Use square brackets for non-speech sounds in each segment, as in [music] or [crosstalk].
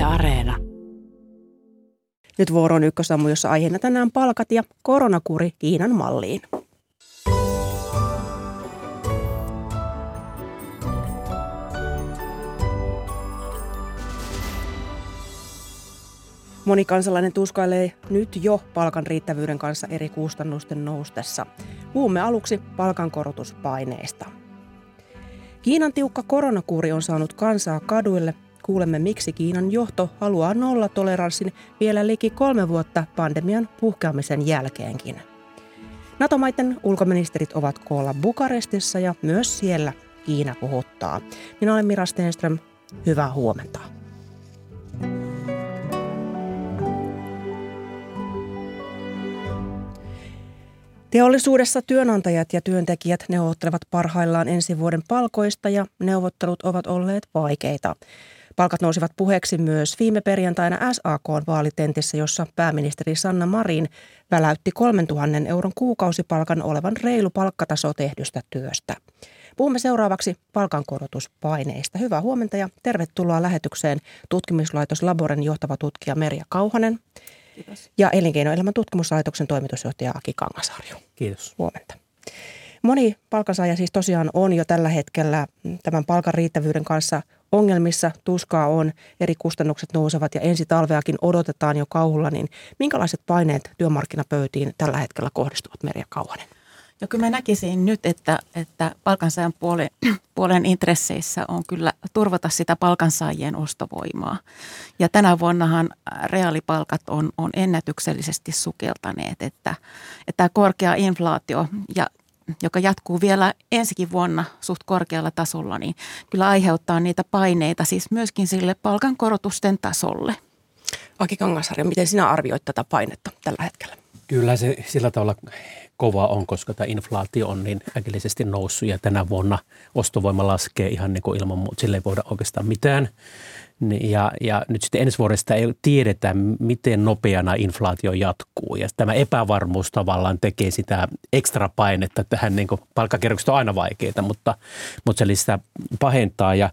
Yle Areena. Nyt vuoroon ykkösammu, jossa aiheena tänään palkat ja koronakuri Kiinan malliin. Moni kansalainen tuskailee nyt jo palkan riittävyyden kanssa eri kustannusten noustessa. Puhumme aluksi palkankorotuspaineista. Kiinan tiukka koronakuuri on saanut kansaa kaduille. Kuulemme, miksi Kiinan johto haluaa nollatoleranssin vielä liki kolme vuotta pandemian puhkeamisen jälkeenkin. NATO-maiden ulkoministerit ovat koolla Bukarestissa ja myös siellä Kiina puhuttaa. Minä olen Mira Stenström. Hyvää huomenta. Teollisuudessa työnantajat ja työntekijät neuvottelevat parhaillaan ensi vuoden palkoista ja neuvottelut ovat olleet vaikeita. Palkat nousivat puheeksi myös viime perjantaina SAK-vaalitentissä, jossa pääministeri Sanna Marin väläytti 3000 euron kuukausipalkan olevan reilu palkkataso tehdystä työstä. Puhumme seuraavaksi palkankorotuspaineista. Hyvää huomenta ja tervetuloa lähetykseen tutkimuslaitos Laboren johtava tutkija Merja Kauhanen – Kiitos. Ja Elinkeinoelämän tutkimuslaitoksen toimitusjohtaja Aki Kangasarju. Kiitos. Huomenta. Moni palkansaaja siis tosiaan on jo tällä hetkellä tämän palkan riittävyyden kanssa ongelmissa. Tuskaa on, eri kustannukset nousevat ja ensi talveakin odotetaan jo kauhulla. Niin minkälaiset paineet työmarkkinapöytiin tällä hetkellä kohdistuvat Merja Kauhanen? No kyllä mä näkisin nyt, että, että palkansaajan puolen, [clears throat] puolen intresseissä on kyllä turvata sitä palkansaajien ostovoimaa. Ja tänä vuonnahan reaalipalkat on, on ennätyksellisesti sukeltaneet, että, että korkea inflaatio, ja, joka jatkuu vielä ensikin vuonna suht korkealla tasolla, niin kyllä aiheuttaa niitä paineita siis myöskin sille palkankorotusten tasolle. Aki Kangasarja, miten sinä arvioit tätä painetta tällä hetkellä? Kyllä se sillä tavalla kova on, koska tämä inflaatio on niin äkillisesti noussut ja tänä vuonna ostovoima laskee ihan niin kuin ilman muuta. Sille ei voida oikeastaan mitään. Niin, ja, ja nyt sitten ensi vuodesta ei tiedetä, miten nopeana inflaatio jatkuu. Ja tämä epävarmuus tavallaan tekee sitä ekstra painetta tähän, niin palkkakierrokset on aina vaikeita, mutta, mutta se lisää pahentaa. Ja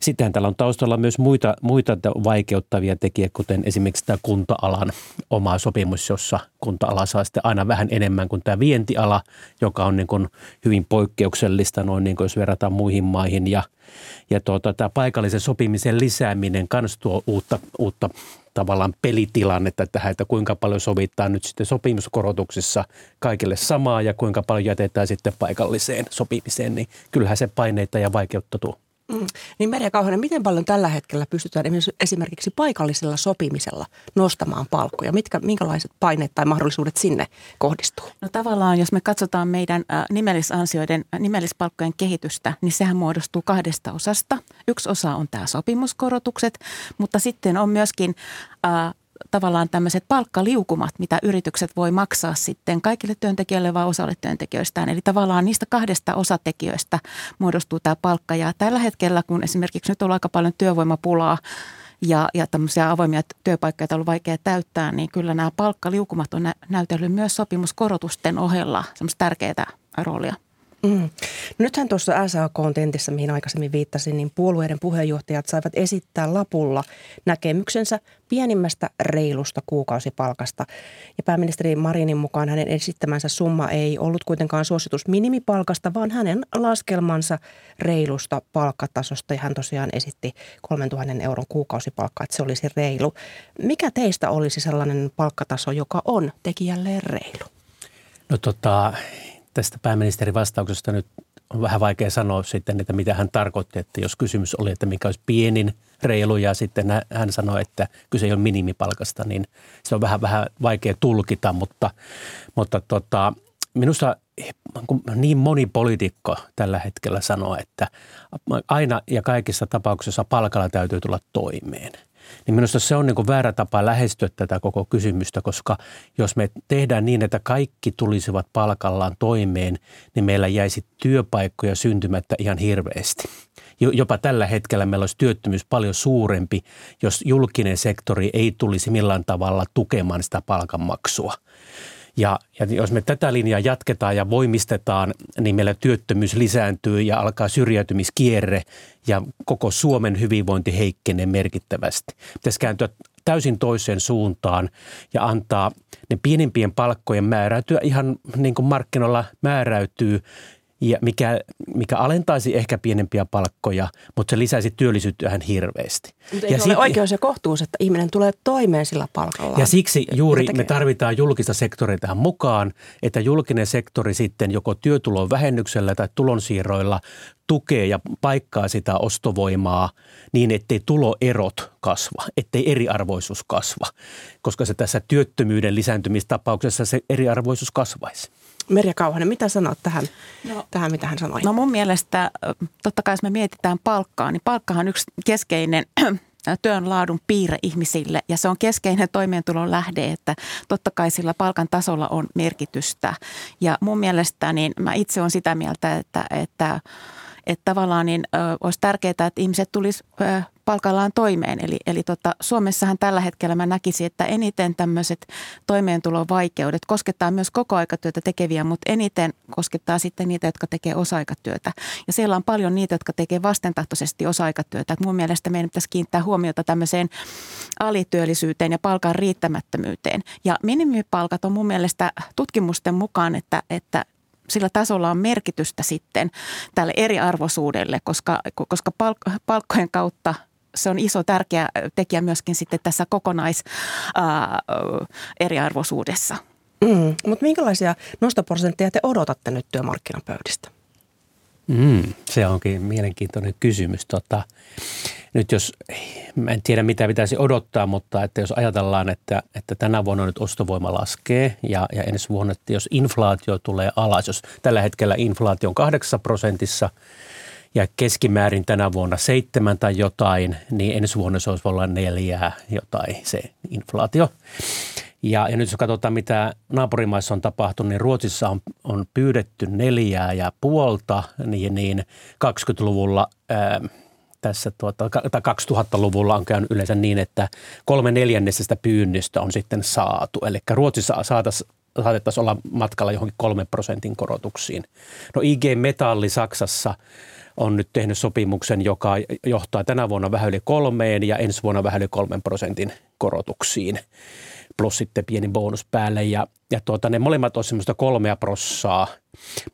sitten täällä on taustalla myös muita, muita vaikeuttavia tekijöitä, kuten esimerkiksi tämä kunta-alan oma sopimus, jossa kunta-ala saa sitten aina vähän enemmän kuin tämä vientiala, joka on niin kuin hyvin poikkeuksellista, noin niin kuin jos verrataan muihin maihin. Ja – ja tuota, tämä paikallisen sopimisen lisääminen myös tuo uutta, uutta tavallaan pelitilannetta tähän, että kuinka paljon sovittaa nyt sitten sopimuskorotuksissa kaikille samaa ja kuinka paljon jätetään sitten paikalliseen sopimiseen, niin kyllähän se paineita ja vaikeutta tuo. Mm. Niin Merja Kauhanen, miten paljon tällä hetkellä pystytään esimerkiksi paikallisella sopimisella nostamaan palkkoja? Mitkä, minkälaiset paineet tai mahdollisuudet sinne kohdistuu? No tavallaan, jos me katsotaan meidän nimellisansioiden, nimellispalkkojen kehitystä, niin sehän muodostuu kahdesta osasta. Yksi osa on tämä sopimuskorotukset, mutta sitten on myöskin tavallaan tämmöiset palkkaliukumat, mitä yritykset voi maksaa sitten kaikille työntekijöille vai osalle työntekijöistään. Eli tavallaan niistä kahdesta osatekijöistä muodostuu tämä palkka. Ja tällä hetkellä, kun esimerkiksi nyt on aika paljon työvoimapulaa, ja, ja tämmöisiä avoimia työpaikkoja on ollut vaikea täyttää, niin kyllä nämä palkkaliukumat on näytellyt myös sopimuskorotusten ohella semmoista tärkeää roolia. Mm. Nythän tuossa SAK-tentissä, mihin aikaisemmin viittasin, niin puolueiden puheenjohtajat saivat esittää lapulla näkemyksensä pienimmästä reilusta kuukausipalkasta. Ja pääministeri Marinin mukaan hänen esittämänsä summa ei ollut kuitenkaan suositus minimipalkasta, vaan hänen laskelmansa reilusta palkkatasosta. Ja hän tosiaan esitti 3000 euron kuukausipalkkaa, että se olisi reilu. Mikä teistä olisi sellainen palkkataso, joka on tekijälleen reilu? No tota, tästä pääministerin vastauksesta nyt on vähän vaikea sanoa sitten, että mitä hän tarkoitti, että jos kysymys oli, että mikä olisi pienin reilu ja sitten hän sanoi, että kyse ei ole minimipalkasta, niin se on vähän, vähän vaikea tulkita, mutta, mutta tota, minusta niin moni poliitikko tällä hetkellä sanoo, että aina ja kaikissa tapauksissa palkalla täytyy tulla toimeen – niin minusta se on niin väärä tapa lähestyä tätä koko kysymystä, koska jos me tehdään niin, että kaikki tulisivat palkallaan toimeen, niin meillä jäisi työpaikkoja syntymättä ihan hirveästi. Jopa tällä hetkellä meillä olisi työttömyys paljon suurempi, jos julkinen sektori ei tulisi millään tavalla tukemaan sitä palkanmaksua. Ja, ja jos me tätä linjaa jatketaan ja voimistetaan, niin meillä työttömyys lisääntyy ja alkaa syrjäytymiskierre ja koko Suomen hyvinvointi heikkenee merkittävästi. Pitäisi kääntyä täysin toiseen suuntaan ja antaa ne pienimpien palkkojen määräytyä ihan niin kuin markkinoilla määräytyy ja mikä, mikä alentaisi ehkä pienempiä palkkoja, mutta se lisäisi työllisyyttä ihan hirveästi. Mutta ja sit, oikeus ja kohtuus, että ihminen tulee toimeen sillä palkalla. Ja siksi juuri me tarvitaan julkista sektoria tähän mukaan, että julkinen sektori sitten joko työtulon vähennyksellä tai tulonsiirroilla tukee ja paikkaa sitä ostovoimaa niin, ettei tuloerot kasva, ettei eriarvoisuus kasva, koska se tässä työttömyyden lisääntymistapauksessa se eriarvoisuus kasvaisi. Merja Kauhanen, mitä sanot tähän, no, tähän, mitä hän sanoi? No mun mielestä, totta kai jos me mietitään palkkaa, niin palkkahan on yksi keskeinen työn laadun piirre ihmisille ja se on keskeinen toimeentulon lähde, että totta kai sillä palkan tasolla on merkitystä. Ja mun mielestä niin mä itse olen sitä mieltä, että, että että tavallaan niin, ö, olisi tärkeää, että ihmiset tulisi ö, palkallaan toimeen. Eli, eli tota, Suomessahan tällä hetkellä mä näkisin, että eniten tämmöiset toimeentulovaikeudet koskettaa myös kokoaikatyötä tekeviä, mutta eniten koskettaa sitten niitä, jotka tekee osa-aikatyötä. Ja siellä on paljon niitä, jotka tekee vastentahtoisesti osa-aikatyötä. Et mun mielestä meidän pitäisi kiinnittää huomiota tämmöiseen alityöllisyyteen ja palkan riittämättömyyteen. Ja minimipalkat on mun mielestä tutkimusten mukaan, että, että sillä tasolla on merkitystä sitten tälle eriarvoisuudelle, koska, koska palk- palkkojen kautta se on iso tärkeä tekijä myöskin sitten tässä kokonais ää, eriarvoisuudessa. Mm, mutta minkälaisia nostoprosentteja te odotatte nyt työmarkkinapöydistä? Mm, se onkin mielenkiintoinen kysymys. Tota, nyt jos, mä en tiedä mitä pitäisi odottaa, mutta että jos ajatellaan, että, että tänä vuonna nyt ostovoima laskee ja, ja ensi vuonna, että jos inflaatio tulee alas, jos tällä hetkellä inflaatio on 8 prosentissa ja keskimäärin tänä vuonna seitsemän tai jotain, niin ensi vuonna se olisi olla neljää jotain se inflaatio. Ja, ja nyt jos katsotaan, mitä naapurimaissa on tapahtunut, niin Ruotsissa on, on pyydetty neljää ja puolta, niin, niin 20-luvulla ää, tässä tuota, 2000-luvulla on käynyt yleensä niin, että kolme neljännesestä pyynnöstä on sitten saatu. Eli Ruotsissa saatettaisiin olla matkalla johonkin kolmen prosentin korotuksiin. No IG Metalli Saksassa on nyt tehnyt sopimuksen, joka johtaa tänä vuonna vähän yli kolmeen ja ensi vuonna vähän yli kolmen prosentin korotuksiin plus sitten pieni bonus päälle. Ja, ja tuota, ne molemmat on semmoista kolmea prossaa.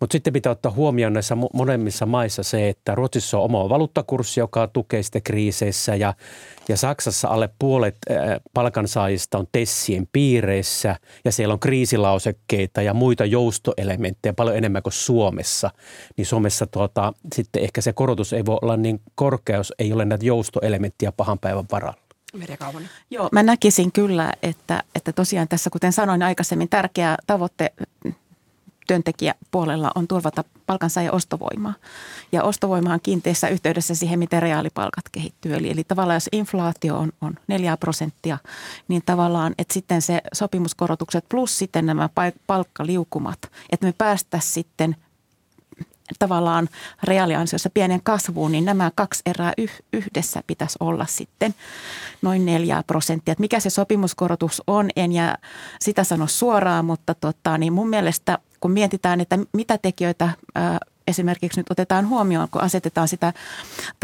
Mutta sitten pitää ottaa huomioon näissä molemmissa maissa se, että Ruotsissa on oma valuuttakurssi, joka tukee sitten kriiseissä ja, ja Saksassa alle puolet äh, palkansaajista on tessien piireissä ja siellä on kriisilausekkeita ja muita joustoelementtejä paljon enemmän kuin Suomessa. Niin Suomessa tuota, sitten ehkä se korotus ei voi olla niin korkea, jos ei ole näitä joustoelementtiä pahan päivän varalla. Merja Kauvonen. Joo, mä näkisin kyllä, että, että tosiaan tässä, kuten sanoin aikaisemmin, tärkeä tavoite työntekijäpuolella on turvata palkansaajan ostovoimaa. Ja ostovoima on kiinteässä yhteydessä siihen, miten reaalipalkat kehittyy. Eli, eli tavallaan jos inflaatio on, on 4 prosenttia, niin tavallaan, että sitten se sopimuskorotukset plus sitten nämä palkkaliukumat, että me päästäisiin sitten tavallaan reaaliansiossa pienen kasvuun, niin nämä kaksi erää yhdessä pitäisi olla sitten noin 4 prosenttia. Mikä se sopimuskorotus on, en ja sitä sano suoraan, mutta tota, niin mun mielestä kun mietitään, että mitä tekijöitä esimerkiksi nyt otetaan huomioon, kun asetetaan sitä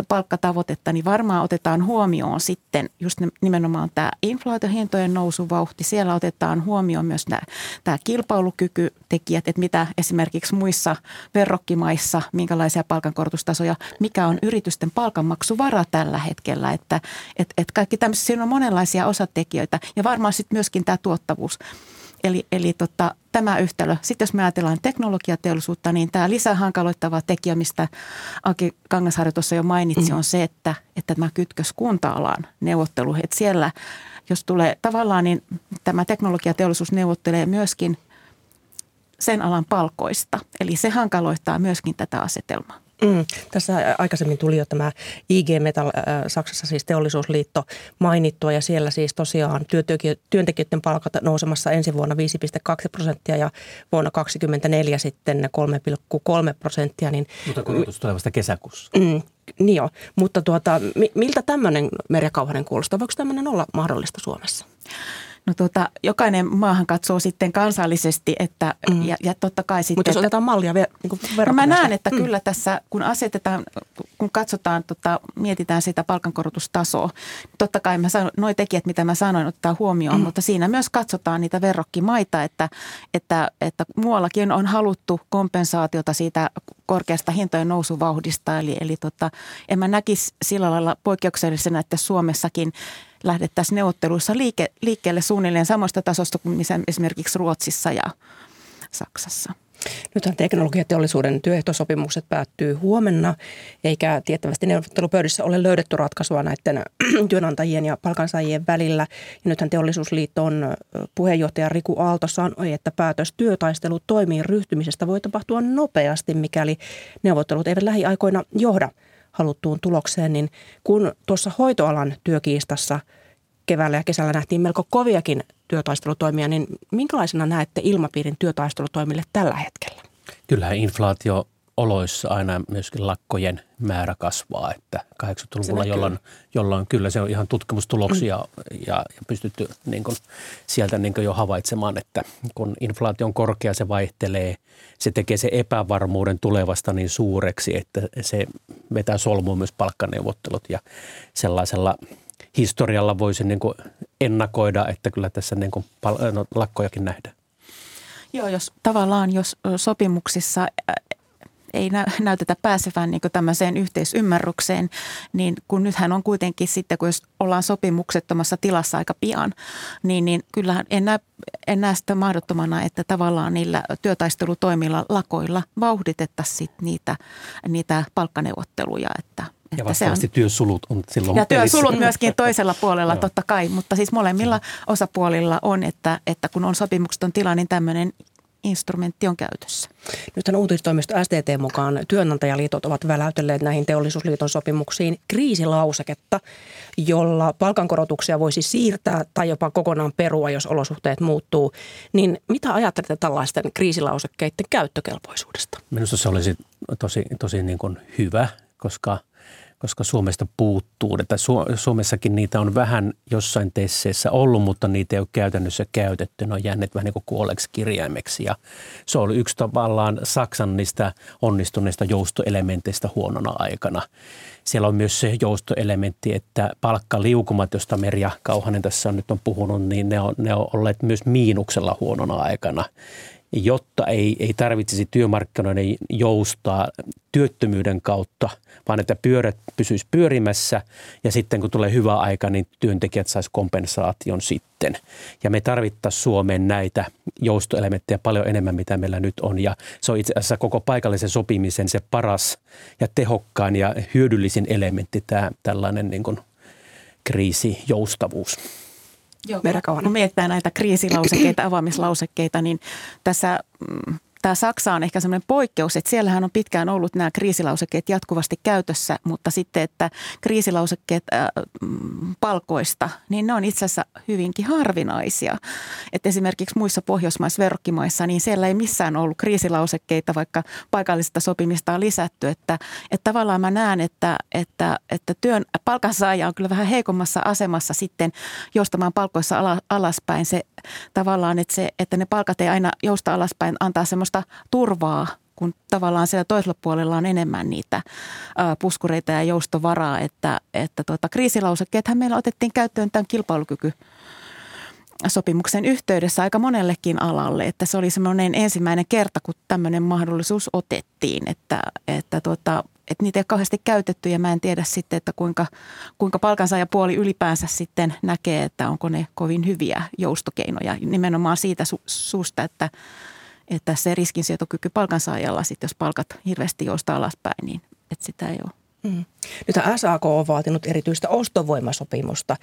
palkkatavoitetta, niin varmaan otetaan huomioon sitten just nimenomaan tämä inflaatiohintojen nousuvauhti. Siellä otetaan huomioon myös nämä, tämä kilpailukykytekijät, että mitä esimerkiksi muissa verrokkimaissa, minkälaisia palkankorotustasoja, mikä on yritysten palkanmaksuvara tällä hetkellä. Että et, et kaikki tämmöisiä, siinä on monenlaisia osatekijöitä ja varmaan sitten myöskin tämä tuottavuus. Eli, eli tota, tämä yhtälö. Sitten jos me ajatellaan teknologiateollisuutta, niin tämä lisähankaloittava tekijä, mistä Aki Kangasharjo tuossa jo mainitsi, mm. on se, että, että tämä kytkös kunta-alaan neuvottelu. Että siellä, jos tulee tavallaan, niin tämä teknologiateollisuus neuvottelee myöskin sen alan palkoista. Eli se hankaloittaa myöskin tätä asetelmaa. Mm, tässä aikaisemmin tuli jo tämä IG Metal, äh, Saksassa siis teollisuusliitto mainittua ja siellä siis tosiaan työntekijöiden palkat nousemassa ensi vuonna 5,2 prosenttia ja vuonna 2024 sitten 3,3 prosenttia. Niin, Mutta korotus tulee vasta kesäkuussa. Mm, niin jo, mutta tuota, miltä tämmöinen Merja Kauhanen kuulostaa? Voiko tämmöinen olla mahdollista Suomessa? No tuota, jokainen maahan katsoo sitten kansallisesti, että mm. ja, ja totta kai sitten... Mutta jos otetaan mallia ver, niin no mä näen, että mm. kyllä tässä, kun asetetaan, kun katsotaan, tota, mietitään sitä palkankorotustasoa, niin totta kai mä sanon, noi tekijät, mitä mä sanoin, ottaa huomioon, mm. mutta siinä myös katsotaan niitä verrokkimaita, että, että, että muuallakin on haluttu kompensaatiota siitä korkeasta hintojen nousuvauhdista, eli, eli tota, en mä näkisi sillä lailla poikkeuksellisena, että Suomessakin lähdettäisiin neuvotteluissa liike, liikkeelle suunnilleen samasta tasosta kuin missä esimerkiksi Ruotsissa ja Saksassa. Nythän teknologiateollisuuden työehtosopimukset päättyy huomenna, eikä tiettävästi neuvottelupöydissä ole löydetty ratkaisua näiden [clears throat] työnantajien ja palkansaajien välillä. Ja nythän teollisuusliiton puheenjohtaja Riku Aalto sanoi, että päätös toimii ryhtymisestä voi tapahtua nopeasti, mikäli neuvottelut eivät lähiaikoina johda haluttuun tulokseen. Niin kun tuossa hoitoalan työkiistassa keväällä ja kesällä nähtiin melko koviakin työtaistelutoimia, niin minkälaisena näette ilmapiirin työtaistelutoimille tällä hetkellä? Kyllähän inflaatio oloissa aina myöskin lakkojen määrä kasvaa, että 80-luvulla, jolloin, jolloin kyllä se on ihan tutkimustuloksia mm. ja, ja pystytty niin kuin sieltä niin kuin jo havaitsemaan, että kun inflaatio on korkea, se vaihtelee, se tekee se epävarmuuden tulevasta niin suureksi, että se vetää solmuun myös palkkaneuvottelut ja sellaisella historialla voisi niin kuin ennakoida, että kyllä tässä niin kuin pal- no, lakkojakin nähdään. Joo, jos tavallaan jos sopimuksissa ei näytetä pääsevän niin tämmöiseen yhteisymmärrykseen, niin kun nythän on kuitenkin sitten, kun jos ollaan sopimuksettomassa tilassa aika pian, niin, niin kyllähän en näe, en näe sitä mahdottomana, että tavallaan niillä työtaistelutoimilla lakoilla vauhditettaisiin niitä, niitä palkkaneuvotteluja, että – ja vastaavasti on, työsulut on silloin Ja pelissä. työsulut myöskin toisella puolella totta kai, mutta siis molemmilla osapuolilla on, että, että kun on sopimukseton tila, niin tämmöinen instrumentti on käytössä. Nythän uutistoimisto STT mukaan työnantajaliitot ovat väläytelleet näihin teollisuusliiton sopimuksiin kriisilauseketta, jolla palkankorotuksia voisi siirtää tai jopa kokonaan perua, jos olosuhteet muuttuu. Niin mitä ajattelette tällaisten kriisilausekkeiden käyttökelpoisuudesta? Minusta se olisi tosi, tosi niin kuin hyvä, koska – koska Suomesta puuttuu. Että Suomessakin niitä on vähän jossain tesseissä ollut, mutta niitä ei ole käytännössä käytetty. Ne on jääneet vähän niin kuin kuolleeksi kirjaimeksi. Ja se oli yksi tavallaan Saksan niistä onnistuneista joustoelementeistä huonona aikana. Siellä on myös se joustoelementti, että palkkaliukumat, josta Merja Kauhanen tässä on nyt on puhunut, niin ne on, ne on olleet myös miinuksella huonona aikana jotta ei, ei tarvitsisi työmarkkinoiden joustaa työttömyyden kautta, vaan että pyörät pysyisi pyörimässä ja sitten kun tulee hyvä aika, niin työntekijät saisi kompensaation sitten. Ja me tarvittaisiin Suomeen näitä joustoelementtejä paljon enemmän, mitä meillä nyt on. Ja se on itse asiassa koko paikallisen sopimisen se paras ja tehokkain ja hyödyllisin elementti, tämä tällainen niin kuin kriisijoustavuus. Joo, kun mietitään näitä kriisilausekkeita, avaamislausekkeita, niin tässä mm, tämä Saksa on ehkä semmoinen poikkeus, että siellähän on pitkään ollut nämä kriisilausekkeet jatkuvasti käytössä, mutta sitten, että kriisilausekkeet äh, palkoista, niin ne on itse asiassa hyvinkin harvinaisia. Että esimerkiksi muissa pohjoismaisverrokkimaissa, niin siellä ei missään ollut kriisilausekkeita, vaikka paikallista sopimista on lisätty. Että, että tavallaan mä näen, että, että, että työn palkansaaja on kyllä vähän heikommassa asemassa sitten joustamaan palkoissa alaspäin. Se tavallaan, että, se, että ne palkat ei aina jousta alaspäin, antaa semmoista turvaa, kun tavallaan siellä toisella puolella on enemmän niitä puskureita ja joustovaraa, että, että tuota, kriisilausekkeethän meillä otettiin käyttöön tämän kilpailukyky sopimuksen yhteydessä aika monellekin alalle, että se oli semmoinen ensimmäinen kerta, kun tämmöinen mahdollisuus otettiin, että, että tuota, että niitä ei ole kauheasti käytetty ja mä en tiedä sitten, että kuinka, kuinka palkansaajapuoli ylipäänsä sitten näkee, että onko ne kovin hyviä joustokeinoja nimenomaan siitä su- suusta, että, että se riskinsietokyky palkansaajalla sitten, jos palkat hirveästi joustaa alaspäin, niin että sitä ei ole. Mm. Nyt SAK on vaatinut erityistä ostovoimasopimusta,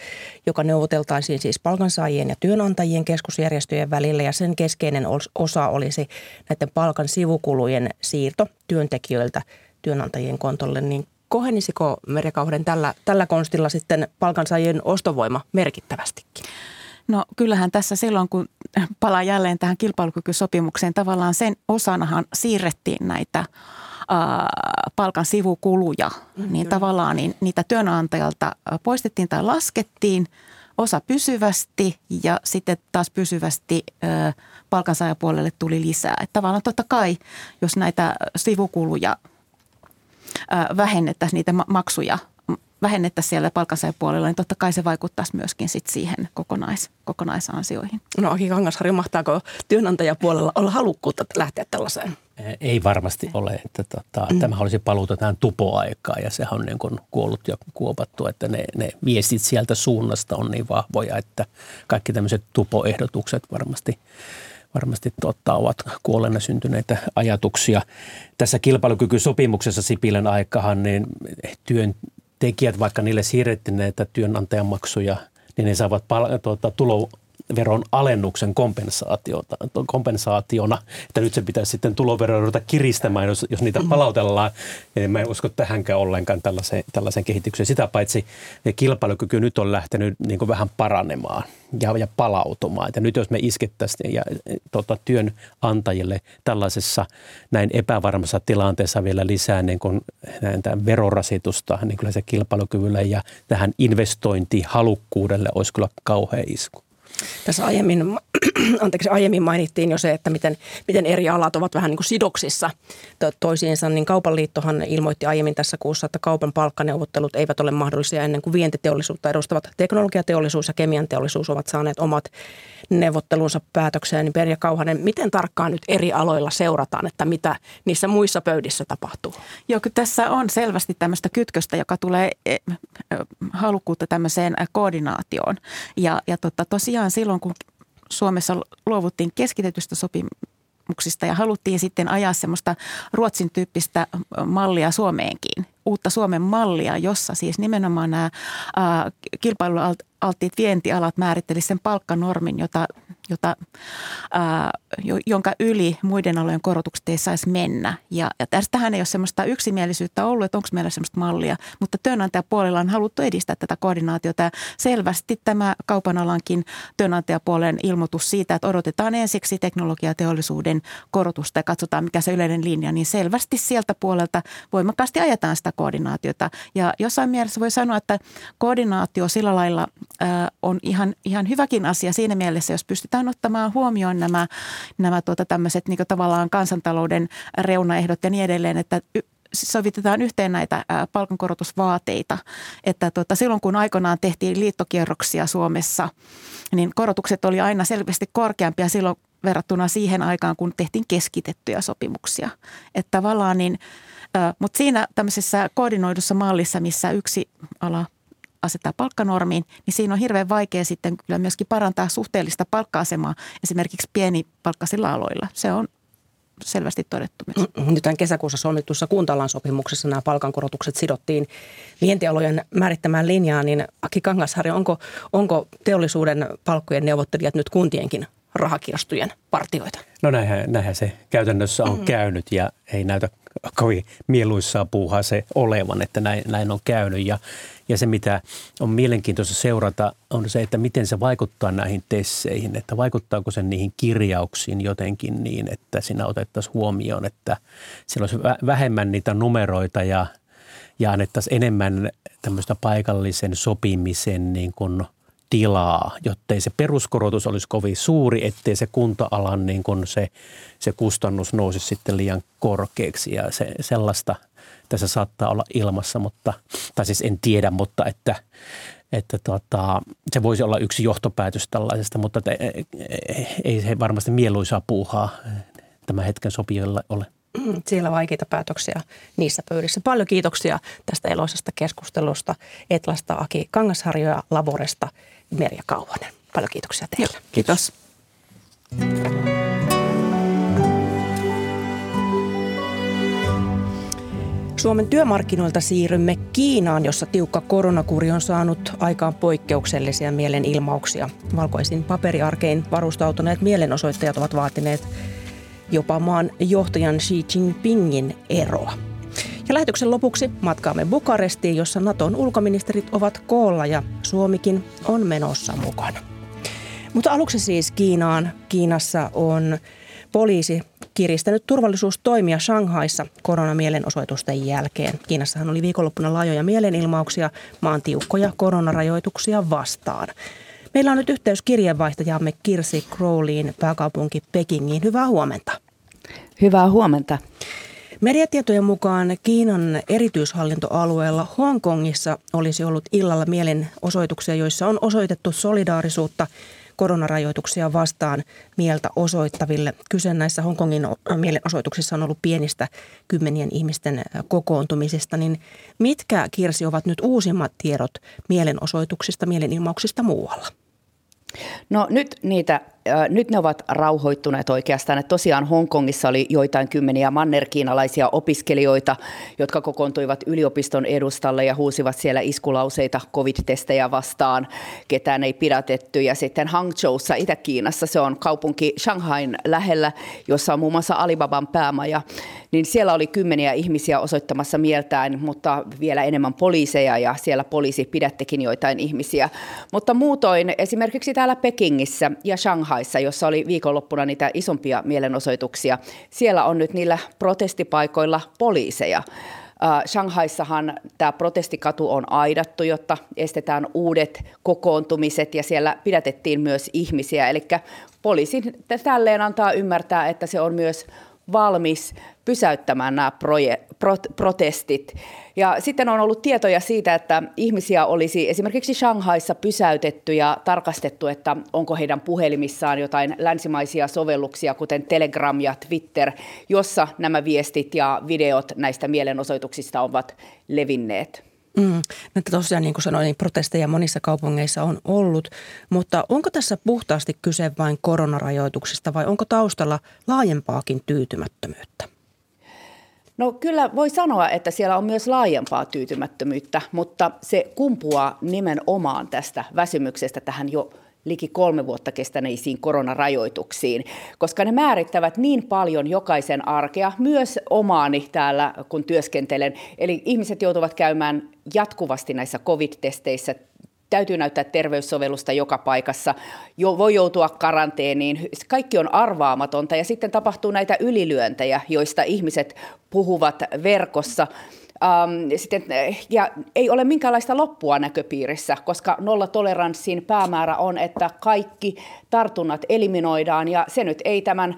joka neuvoteltaisiin siis palkansaajien ja työnantajien keskusjärjestöjen välillä ja sen keskeinen osa olisi näiden palkan sivukulujen siirto työntekijöiltä työnantajien kontolle, niin kohenisiko Merikauden tällä, tällä konstilla sitten palkansaajien ostovoima merkittävästikin? No kyllähän tässä silloin, kun palaa jälleen tähän kilpailukykysopimukseen, tavallaan sen osanahan siirrettiin näitä ää, palkan sivukuluja, mm, niin kyllä. tavallaan niin, niitä työnantajalta poistettiin tai laskettiin osa pysyvästi ja sitten taas pysyvästi palkansaajapuolelle tuli lisää. Että tavallaan totta kai, jos näitä sivukuluja vähennettäisiin niitä maksuja vähennettäisiin siellä palkansaajapuolella, niin totta kai se vaikuttaisi myöskin sit siihen kokonais, kokonaisansioihin. No Aki Kangasharju, mahtaako työnantajapuolella olla halukkuutta lähteä tällaiseen? Ei varmasti ole. Että tota, mm. Tämä olisi paluuta tähän tupoaikaan ja sehän on niin kuin kuollut ja kuopattu, että ne, ne viestit sieltä suunnasta on niin vahvoja, että kaikki tämmöiset tupoehdotukset varmasti varmasti totta ovat kuolleena syntyneitä ajatuksia. Tässä kilpailukykysopimuksessa Sipilän aikahan niin työntekijät, vaikka niille siirrettiin näitä työnantajamaksuja, niin ne saavat pal- tuota, tulo, veron alennuksen kompensaatiota, kompensaationa, että nyt se pitäisi sitten tuloveroa ruveta kiristämään, jos, jos niitä palautellaan. Ja mä en usko tähänkään ollenkaan tällaiseen, tällaiseen kehitykseen. Sitä paitsi kilpailukyky nyt on lähtenyt niin kuin vähän paranemaan ja, ja palautumaan. Ja nyt jos me iskettäisiin ja, tota, työnantajille tällaisessa näin epävarmassa tilanteessa vielä lisää niin kuin, näin, verorasitusta, niin kyllä se kilpailukyvylle ja tähän investointihalukkuudelle olisi kyllä kauhea isku. Tässä aiemmin, [clears throat] anteeksi, aiemmin mainittiin jo se, että miten, miten eri alat ovat vähän niin kuin sidoksissa toisiinsa, niin Kaupan liittohan ilmoitti aiemmin tässä kuussa, että kaupan palkkaneuvottelut eivät ole mahdollisia ennen kuin vientiteollisuutta edustavat teknologiateollisuus ja kemian teollisuus ovat saaneet omat neuvottelunsa päätökseen. Niin Perja Kauhanen, miten tarkkaan nyt eri aloilla seurataan, että mitä niissä muissa pöydissä tapahtuu? Joo, kyllä tässä on selvästi tämmöistä kytköstä, joka tulee e, e, halukkuutta tämmöiseen koordinaatioon. Ja, ja totta, tosiaan silloin, kun Suomessa luovuttiin keskitetystä sopimuksista ja haluttiin sitten ajaa semmoista Ruotsin tyyppistä mallia Suomeenkin, uutta Suomen mallia, jossa siis nimenomaan nämä kilpailualttiit vientialat määrittelisi sen palkkanormin, jota jota, ää, jonka yli muiden alojen korotukset ei saisi mennä. Ja, ja tästähän ei ole sellaista yksimielisyyttä ollut, että onko meillä sellaista mallia, mutta työnantajapuolella on haluttu edistää tätä koordinaatiota. Ja selvästi tämä kaupan alankin työnantajapuolen ilmoitus siitä, että odotetaan ensiksi teknologiateollisuuden korotusta ja katsotaan mikä se yleinen linja, niin selvästi sieltä puolelta voimakkaasti ajetaan sitä koordinaatiota. Ja jossain mielessä voi sanoa, että koordinaatio sillä lailla on ihan, ihan hyväkin asia siinä mielessä, jos pystytään ottamaan huomioon nämä, nämä tuota tämmöiset niin tavallaan kansantalouden reunaehdot ja niin edelleen, että sovitetaan yhteen näitä palkankorotusvaateita. Että tuota, silloin kun aikoinaan tehtiin liittokierroksia Suomessa, niin korotukset oli aina selvästi korkeampia silloin verrattuna siihen aikaan, kun tehtiin keskitettyjä sopimuksia. Että tavallaan niin, mutta siinä tämmöisessä koordinoidussa mallissa, missä yksi ala asettaa palkkanormiin, niin siinä on hirveän vaikea sitten kyllä myöskin parantaa suhteellista palkka-asemaa esimerkiksi pienipalkkaisilla aloilla. Se on selvästi todettu myös. Mm, nyt tämän kesäkuussa solmitussa kuntalan sopimuksessa nämä palkankorotukset sidottiin vientialojen määrittämään linjaan, niin Aki Kangasharja, onko, onko teollisuuden palkkojen neuvottelijat nyt kuntienkin rahakirstujen partioita? No näinhän, näinhän se käytännössä on mm. käynyt ja ei näytä kovin mieluissaa puuhaa se olevan, että näin, näin on käynyt. Ja, ja se, mitä on mielenkiintoista seurata, on se, että miten se vaikuttaa näihin tesseihin, että vaikuttaako se niihin kirjauksiin jotenkin niin, että siinä otettaisiin huomioon, että siellä olisi vähemmän niitä numeroita ja, ja annettaisiin enemmän tämmöistä paikallisen sopimisen niin kuin – tilaa, jottei se peruskorotus olisi kovin suuri, ettei se kunta-alan niin kuin se, se kustannus nousisi sitten liian korkeaksi ja se, sellaista tässä saattaa olla ilmassa, mutta, tai siis en tiedä, mutta että, että tota, se voisi olla yksi johtopäätös tällaisesta, mutta että ei se varmasti mieluisaa puuhaa tämän hetken sopijoilla ole. [clears throat] Siellä vaikeita päätöksiä niissä pöydissä. Paljon kiitoksia tästä eloisesta keskustelusta Etlasta Aki Kangasharjo ja Laboresta Merja Kauhanen. Paljon kiitoksia teille. Joo, kiitos. Suomen työmarkkinoilta siirrymme Kiinaan, jossa tiukka koronakuri on saanut aikaan poikkeuksellisia mielenilmauksia. Valkoisin paperiarkein varustautuneet mielenosoittajat ovat vaatineet jopa maan johtajan Xi Jinpingin eroa. Ja lähetyksen lopuksi matkaamme Bukarestiin, jossa Naton ulkoministerit ovat koolla ja Suomikin on menossa mukana. Mutta aluksi siis Kiinaan. Kiinassa on poliisi kiristänyt turvallisuustoimia Shanghaissa koronamielenosoitusten jälkeen. Kiinassahan oli viikonloppuna laajoja mielenilmauksia maan tiukkoja koronarajoituksia vastaan. Meillä on nyt yhteys kirjeenvaihtajamme Kirsi Crowleyin pääkaupunki Pekingiin. Hyvää huomenta. Hyvää huomenta. Mediatietojen mukaan Kiinan erityishallintoalueella Hongkongissa olisi ollut illalla mielenosoituksia, joissa on osoitettu solidaarisuutta koronarajoituksia vastaan mieltä osoittaville. Kyse näissä Hongkongin mielenosoituksissa on ollut pienistä kymmenien ihmisten kokoontumisista. Niin mitkä, Kirsi, ovat nyt uusimmat tiedot mielenosoituksista, mielenilmauksista muualla? No nyt niitä nyt ne ovat rauhoittuneet oikeastaan. Että tosiaan Hongkongissa oli joitain kymmeniä mannerkiinalaisia opiskelijoita, jotka kokoontuivat yliopiston edustalle ja huusivat siellä iskulauseita covid-testejä vastaan. Ketään ei pidätetty. Ja sitten Hangzhoussa Itä-Kiinassa, se on kaupunki Shanghain lähellä, jossa on muun muassa Alibaban päämaja, niin siellä oli kymmeniä ihmisiä osoittamassa mieltään, mutta vielä enemmän poliiseja ja siellä poliisi pidättekin joitain ihmisiä. Mutta muutoin esimerkiksi täällä Pekingissä ja Shanghai Shanghaissa, jossa oli viikonloppuna niitä isompia mielenosoituksia. Siellä on nyt niillä protestipaikoilla poliiseja. Shanghaissahan tämä protestikatu on aidattu, jotta estetään uudet kokoontumiset ja siellä pidätettiin myös ihmisiä. Eli poliisi tälleen antaa ymmärtää, että se on myös valmis pysäyttämään nämä proje, prot, protestit. Ja sitten on ollut tietoja siitä, että ihmisiä olisi esimerkiksi Shanghaissa pysäytetty ja tarkastettu, että onko heidän puhelimissaan jotain länsimaisia sovelluksia, kuten Telegram ja Twitter, jossa nämä viestit ja videot näistä mielenosoituksista ovat levinneet. Mm, että tosiaan niin kuin sanoin, niin protesteja monissa kaupungeissa on ollut, mutta onko tässä puhtaasti kyse vain koronarajoituksista vai onko taustalla laajempaakin tyytymättömyyttä? No kyllä voi sanoa, että siellä on myös laajempaa tyytymättömyyttä, mutta se kumpuaa nimenomaan tästä väsymyksestä tähän jo liki kolme vuotta kestäneisiin koronarajoituksiin, koska ne määrittävät niin paljon jokaisen arkea, myös omaani täällä, kun työskentelen. Eli ihmiset joutuvat käymään jatkuvasti näissä covid-testeissä, täytyy näyttää terveyssovellusta joka paikassa, jo, voi joutua karanteeniin, kaikki on arvaamatonta ja sitten tapahtuu näitä ylilyöntejä, joista ihmiset puhuvat verkossa. Um, sitten, ja ei ole minkäänlaista loppua näköpiirissä, koska nollatoleranssin päämäärä on, että kaikki tartunnat eliminoidaan ja se nyt ei tämän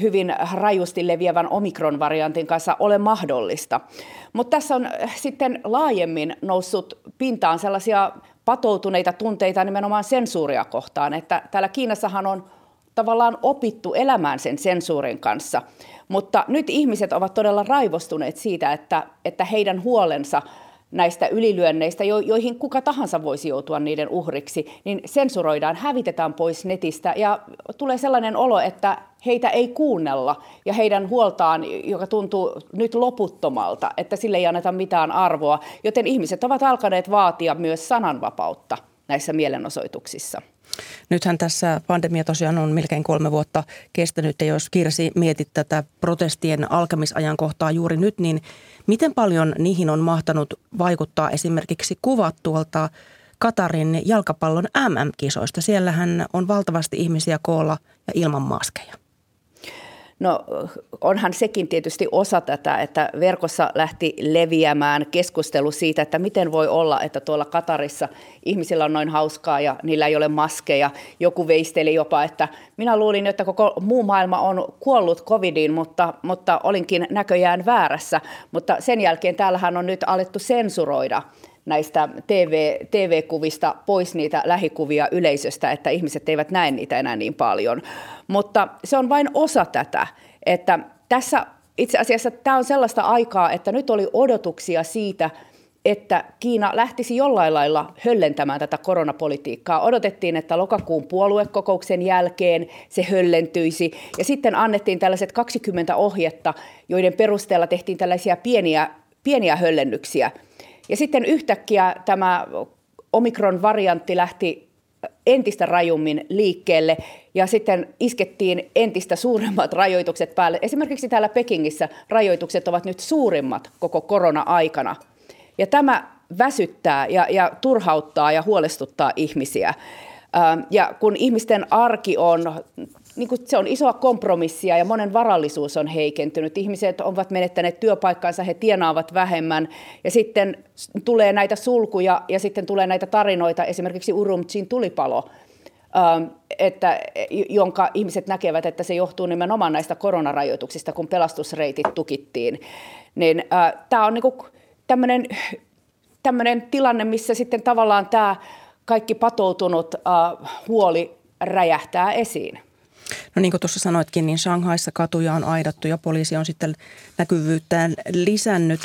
hyvin rajusti leviävän omikron-variantin kanssa ole mahdollista. Mutta tässä on sitten laajemmin noussut pintaan sellaisia patoutuneita tunteita nimenomaan sensuuria kohtaan, että täällä Kiinassahan on tavallaan opittu elämään sen sensuurin kanssa. Mutta nyt ihmiset ovat todella raivostuneet siitä, että, että heidän huolensa näistä ylilyönneistä, joihin kuka tahansa voisi joutua niiden uhriksi, niin sensuroidaan, hävitetään pois netistä ja tulee sellainen olo, että heitä ei kuunnella ja heidän huoltaan, joka tuntuu nyt loputtomalta, että sille ei anneta mitään arvoa, joten ihmiset ovat alkaneet vaatia myös sananvapautta näissä mielenosoituksissa. Nythän tässä pandemia tosiaan on melkein kolme vuotta kestänyt ja jos Kirsi mietit tätä protestien alkamisajankohtaa juuri nyt, niin miten paljon niihin on mahtanut vaikuttaa esimerkiksi kuvat tuolta Katarin jalkapallon MM-kisoista? Siellähän on valtavasti ihmisiä koolla ja ilman maskeja. No onhan sekin tietysti osa tätä, että verkossa lähti leviämään keskustelu siitä, että miten voi olla, että tuolla Katarissa ihmisillä on noin hauskaa ja niillä ei ole maskeja. Joku veisteli jopa, että minä luulin, että koko muu maailma on kuollut covidiin, mutta, mutta olinkin näköjään väärässä. Mutta sen jälkeen täällähän on nyt alettu sensuroida näistä TV, TV-kuvista pois niitä lähikuvia yleisöstä, että ihmiset eivät näe niitä enää niin paljon. Mutta se on vain osa tätä, että tässä itse asiassa tämä on sellaista aikaa, että nyt oli odotuksia siitä, että Kiina lähtisi jollain lailla höllentämään tätä koronapolitiikkaa. Odotettiin, että lokakuun puoluekokouksen jälkeen se höllentyisi ja sitten annettiin tällaiset 20 ohjetta, joiden perusteella tehtiin tällaisia pieniä, pieniä höllennyksiä – ja sitten yhtäkkiä tämä omikron-variantti lähti entistä rajummin liikkeelle ja sitten iskettiin entistä suuremmat rajoitukset päälle. Esimerkiksi täällä Pekingissä rajoitukset ovat nyt suurimmat koko korona-aikana. Ja tämä väsyttää ja, ja turhauttaa ja huolestuttaa ihmisiä. Ja kun ihmisten arki on niin kuin se on isoa kompromissia ja monen varallisuus on heikentynyt. Ihmiset ovat menettäneet työpaikkansa, he tienaavat vähemmän ja sitten tulee näitä sulkuja ja sitten tulee näitä tarinoita, esimerkiksi Urumqin tulipalo, että, jonka ihmiset näkevät, että se johtuu nimenomaan näistä koronarajoituksista, kun pelastusreitit tukittiin. Niin, tämä on niin tämmöinen, tämmöinen tilanne, missä sitten tavallaan tämä kaikki patoutunut huoli räjähtää esiin. Niin kuin tuossa sanoitkin, niin Shanghaissa katuja on aidattu ja poliisi on sitten näkyvyyttään lisännyt.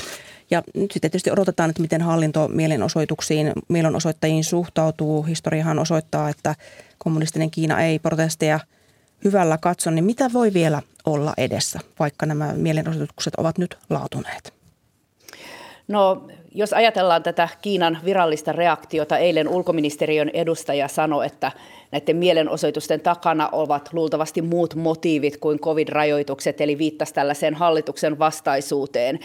Ja nyt sitten tietysti odotetaan, että miten hallinto mielenosoituksiin, mielenosoittajiin suhtautuu. Historiahan osoittaa, että kommunistinen Kiina ei protesteja hyvällä katso, niin mitä voi vielä olla edessä, vaikka nämä mielenosoitukset ovat nyt laatuneet? No jos ajatellaan tätä Kiinan virallista reaktiota, eilen ulkoministeriön edustaja sanoi, että näiden mielenosoitusten takana ovat luultavasti muut motiivit kuin covid-rajoitukset, eli viittasi tällaiseen hallituksen vastaisuuteen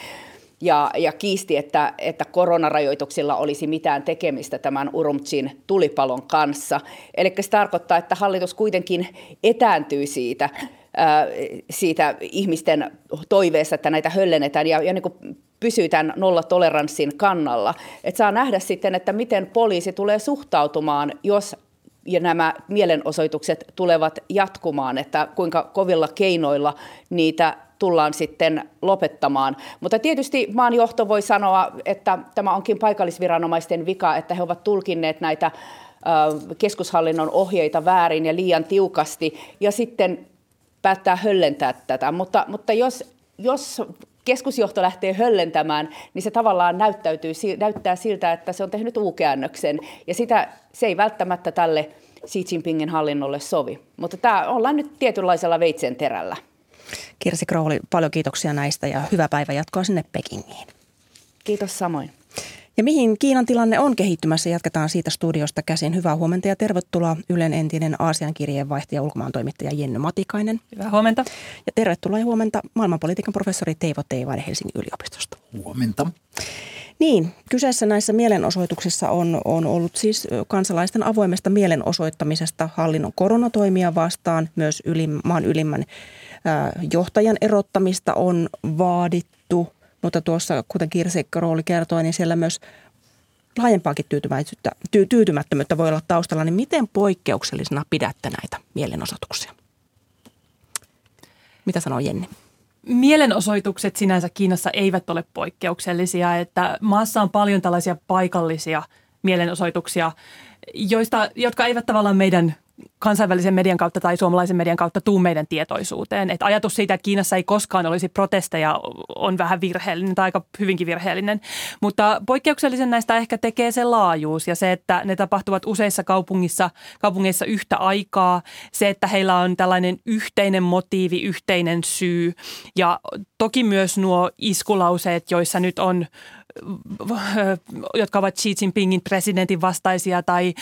ja, ja kiisti, että, että koronarajoituksilla olisi mitään tekemistä tämän Urumqin tulipalon kanssa. Eli se tarkoittaa, että hallitus kuitenkin etääntyy siitä, siitä ihmisten toiveessa, että näitä höllennetään ja, ja niin kuin pysyy tämän nollatoleranssin kannalla. Et saa nähdä sitten, että miten poliisi tulee suhtautumaan, jos ja nämä mielenosoitukset tulevat jatkumaan, että kuinka kovilla keinoilla niitä tullaan sitten lopettamaan. Mutta tietysti maan johto voi sanoa, että tämä onkin paikallisviranomaisten vika, että he ovat tulkinneet näitä keskushallinnon ohjeita väärin ja liian tiukasti, ja sitten päättää höllentää tätä. Mutta, mutta jos, jos keskusjohto lähtee höllentämään, niin se tavallaan näyttäytyy, näyttää siltä, että se on tehnyt uukäännöksen, ja sitä, se ei välttämättä tälle Xi Jinpingin hallinnolle sovi. Mutta tämä ollaan nyt tietynlaisella veitsen terällä. Kirsi Krooli, paljon kiitoksia näistä ja hyvää päivän jatkoa sinne Pekingiin. Kiitos samoin. Ja mihin Kiinan tilanne on kehittymässä, jatketaan siitä studiosta käsin. Hyvää huomenta ja tervetuloa Ylen entinen Aasian kirjeenvaihtaja ulkomaan toimittaja Jenny Matikainen. Hyvää huomenta. Ja tervetuloa ja huomenta maailmanpolitiikan professori Teivo Teivainen Helsingin yliopistosta. Huomenta. Niin, kyseessä näissä mielenosoituksissa on, on ollut siis kansalaisten avoimesta mielenosoittamisesta hallinnon koronatoimia vastaan, myös ylim, maan ylimmän johtajan erottamista on vaadittu, mutta tuossa, kuten Kirsi Rooli kertoi, niin siellä myös laajempaakin tyytymättömyyttä, ty, tyytymättömyyttä voi olla taustalla, niin miten poikkeuksellisena pidätte näitä mielenosoituksia? Mitä sanoo Jenni? Mielenosoitukset sinänsä Kiinassa eivät ole poikkeuksellisia, että maassa on paljon tällaisia paikallisia mielenosoituksia, joista, jotka eivät tavallaan meidän kansainvälisen median kautta tai suomalaisen median kautta tuu meidän tietoisuuteen. Et ajatus siitä, että Kiinassa ei koskaan olisi protesteja, on vähän virheellinen tai aika hyvinkin virheellinen. Mutta poikkeuksellisen näistä ehkä tekee se laajuus ja se, että ne tapahtuvat useissa kaupungissa, kaupungeissa yhtä aikaa. Se, että heillä on tällainen yhteinen motiivi, yhteinen syy ja toki myös nuo iskulauseet, joissa nyt on jotka ovat Xi Jinpingin presidentin vastaisia tai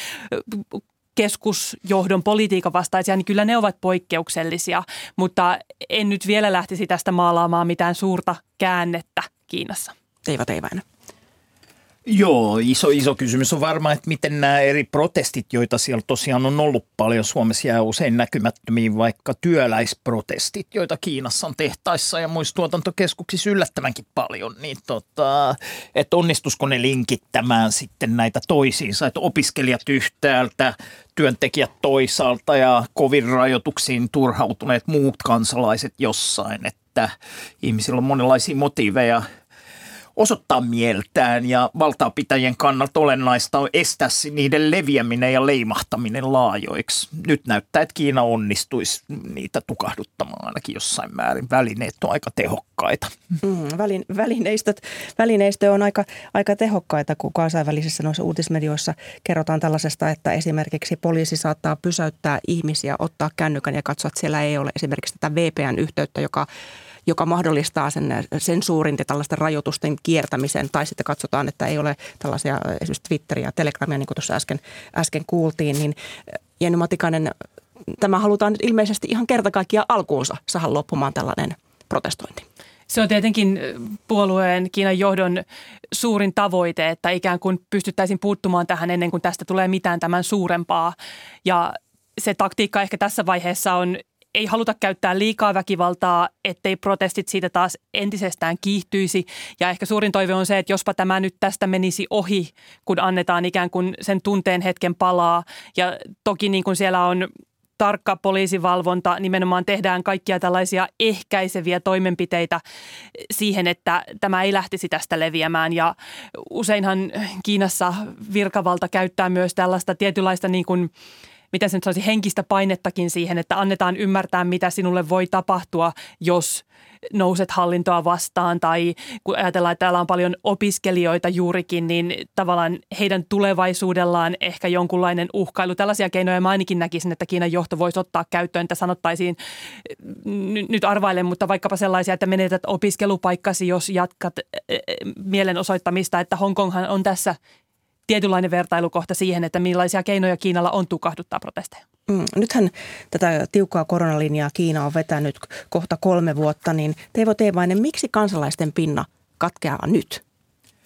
keskusjohdon politiikan vastaisia, niin kyllä ne ovat poikkeuksellisia, mutta en nyt vielä lähtisi tästä maalaamaan mitään suurta käännettä Kiinassa. Teiva Teivainen. Joo, iso, iso kysymys on varmaan, että miten nämä eri protestit, joita siellä tosiaan on ollut paljon, Suomessa jää usein näkymättömiin vaikka työläisprotestit, joita Kiinassa on tehtaissa ja muissa tuotantokeskuksissa yllättävänkin paljon, niin tota, että onnistusko ne linkittämään sitten näitä toisiinsa, että opiskelijat yhtäältä, työntekijät toisaalta ja kovin rajoituksiin turhautuneet muut kansalaiset jossain, että ihmisillä on monenlaisia motiiveja – osoittaa mieltään ja valtaapitäjien kannalta olennaista on estää niiden leviäminen ja leimahtaminen laajoiksi. Nyt näyttää, että Kiina onnistuisi niitä tukahduttamaan ainakin jossain määrin. Välineet on aika tehokkaita. Mm, välin, välineistöt, välineistö on aika, aika tehokkaita, kun kansainvälisissä noissa uutismedioissa kerrotaan tällaisesta, että esimerkiksi poliisi saattaa pysäyttää ihmisiä, ottaa kännykän ja katsoa, että siellä ei ole esimerkiksi tätä VPN-yhteyttä, joka joka mahdollistaa sen sensuurin ja tällaisten rajoitusten kiertämisen. Tai sitten katsotaan, että ei ole tällaisia esimerkiksi Twitteriä ja Telegramia, niin kuin tuossa äsken, äsken kuultiin. Niin Jenny Matikainen, tämä halutaan nyt ilmeisesti ihan kerta kaikkiaan alkuunsa saada loppumaan tällainen protestointi. Se on tietenkin puolueen Kiinan johdon suurin tavoite, että ikään kuin pystyttäisiin puuttumaan tähän ennen kuin tästä tulee mitään tämän suurempaa. Ja se taktiikka ehkä tässä vaiheessa on ei haluta käyttää liikaa väkivaltaa, ettei protestit siitä taas entisestään kiihtyisi. Ja ehkä suurin toive on se, että jospa tämä nyt tästä menisi ohi, kun annetaan ikään kuin sen tunteen hetken palaa. Ja toki niin kuin siellä on tarkka poliisivalvonta, nimenomaan tehdään kaikkia tällaisia ehkäiseviä toimenpiteitä siihen, että tämä ei lähtisi tästä leviämään. Ja useinhan Kiinassa virkavalta käyttää myös tällaista tietynlaista niin kuin, miten se nyt saisi henkistä painettakin siihen, että annetaan ymmärtää, mitä sinulle voi tapahtua, jos nouset hallintoa vastaan tai kun ajatellaan, että täällä on paljon opiskelijoita juurikin, niin tavallaan heidän tulevaisuudellaan ehkä jonkunlainen uhkailu. Tällaisia keinoja mä ainakin näkisin, että Kiinan johto voisi ottaa käyttöön, että sanottaisiin, nyt arvailen, mutta vaikkapa sellaisia, että menetät opiskelupaikkasi, jos jatkat mielenosoittamista, että Hongkonghan on tässä tietynlainen vertailukohta siihen, että millaisia keinoja Kiinalla on tukahduttaa protesteja. Mm, nythän tätä tiukkaa koronalinjaa Kiina on vetänyt kohta kolme vuotta, niin Teivo Teevainen, miksi kansalaisten pinna katkeaa nyt,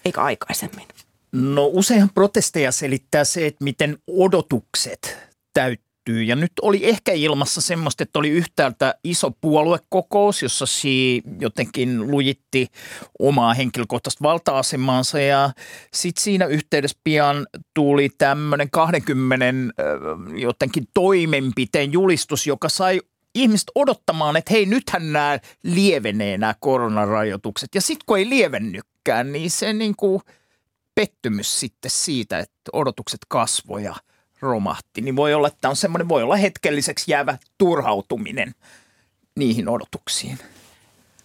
eikä aikaisemmin? No useinhan protesteja selittää se, että miten odotukset täyttyy liittyy. Ja nyt oli ehkä ilmassa semmoista, että oli yhtäältä iso puoluekokous, jossa si jotenkin lujitti omaa henkilökohtaista valta-asemaansa ja sitten siinä yhteydessä pian tuli tämmöinen 20 jotenkin toimenpiteen julistus, joka sai ihmiset odottamaan, että hei nythän nämä lievenee nämä koronarajoitukset. Ja sitten kun ei lievennykään, niin se niin kuin pettymys sitten siitä, että odotukset kasvoja – romahti, niin voi olla, että on semmoinen, voi olla hetkelliseksi jäävä turhautuminen niihin odotuksiin.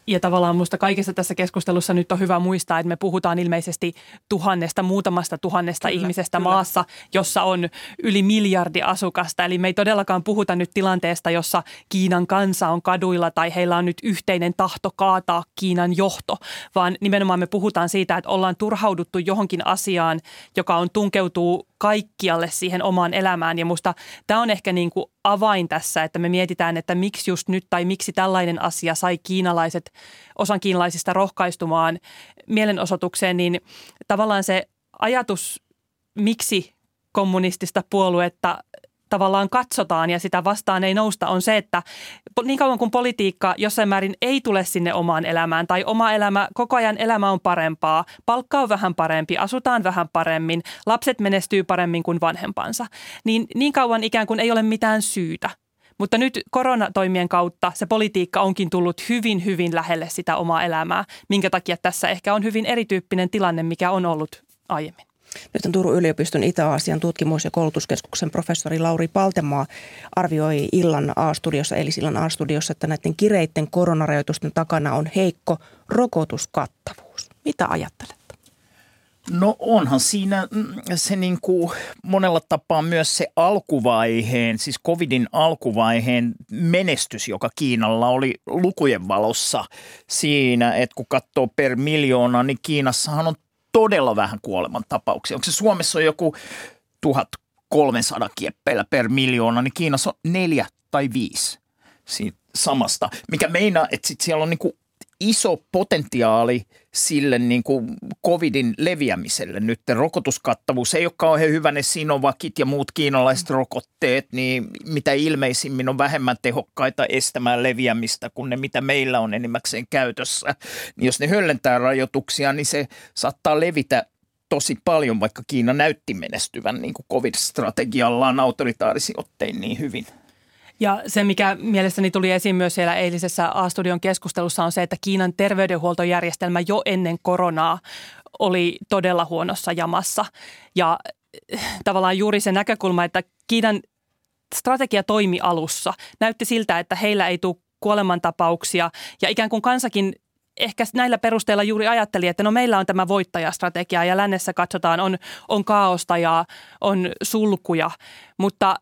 Ja tavallaan minusta kaikessa tässä keskustelussa nyt on hyvä muistaa, että me puhutaan ilmeisesti tuhannesta, muutamasta tuhannesta kyllä, ihmisestä kyllä. maassa, jossa on yli miljardi asukasta. Eli me ei todellakaan puhuta nyt tilanteesta, jossa Kiinan kansa on kaduilla tai heillä on nyt yhteinen tahto kaataa Kiinan johto, vaan nimenomaan me puhutaan siitä, että ollaan turhauduttu johonkin asiaan, joka on tunkeutuu kaikkialle siihen omaan elämään. Ja musta tämä on ehkä niin kuin avain tässä, että me mietitään, että miksi just nyt tai miksi tällainen asia sai kiinalaiset, osan kiinalaisista rohkaistumaan mielenosoitukseen, niin tavallaan se ajatus, miksi kommunistista puoluetta tavallaan katsotaan ja sitä vastaan ei nousta, on se, että niin kauan kuin politiikka jossain määrin ei tule sinne omaan elämään tai oma elämä, koko ajan elämä on parempaa, palkka on vähän parempi, asutaan vähän paremmin, lapset menestyy paremmin kuin vanhempansa, niin niin kauan ikään kuin ei ole mitään syytä mutta nyt koronatoimien kautta se politiikka onkin tullut hyvin, hyvin lähelle sitä omaa elämää, minkä takia tässä ehkä on hyvin erityyppinen tilanne, mikä on ollut aiemmin. Nyt Turun yliopiston Itä-Aasian tutkimus- ja koulutuskeskuksen professori Lauri Paltemaa arvioi illan A-studiossa, eli sillan A-studiossa, että näiden kireitten koronarajoitusten takana on heikko rokotuskattavuus. Mitä ajattelet? No onhan siinä mm, se niin kuin monella tapaa myös se alkuvaiheen, siis covidin alkuvaiheen menestys, joka Kiinalla oli lukujen valossa siinä, että kun katsoo per miljoona, niin Kiinassahan on todella vähän kuolemantapauksia. Onko se Suomessa on joku 1300 kieppeillä per miljoona, niin Kiinassa on neljä tai viisi siitä samasta, mikä meinaa, että sit siellä on niinku iso potentiaali sille niin kuin covidin leviämiselle. Nyt rokotuskattavuus ei ole kauhean hyvä, ne Sinovakit ja muut kiinalaiset rokotteet, niin mitä ilmeisimmin on vähemmän tehokkaita estämään leviämistä kuin ne, mitä meillä on enimmäkseen käytössä. Niin jos ne höllentää rajoituksia, niin se saattaa levitä tosi paljon, vaikka Kiina näytti menestyvän niin kuin covid-strategiallaan autoritaarisi ottein niin hyvin. Ja se, mikä mielestäni tuli esiin myös siellä eilisessä A-studion keskustelussa on se, että Kiinan terveydenhuoltojärjestelmä jo ennen koronaa oli todella huonossa jamassa. Ja eh, tavallaan juuri se näkökulma, että Kiinan strategia toimi alussa. Näytti siltä, että heillä ei tule kuolemantapauksia ja ikään kuin kansakin ehkä näillä perusteilla juuri ajatteli, että no meillä on tämä voittajastrategia ja lännessä katsotaan, on, on kaaosta ja on sulkuja, mutta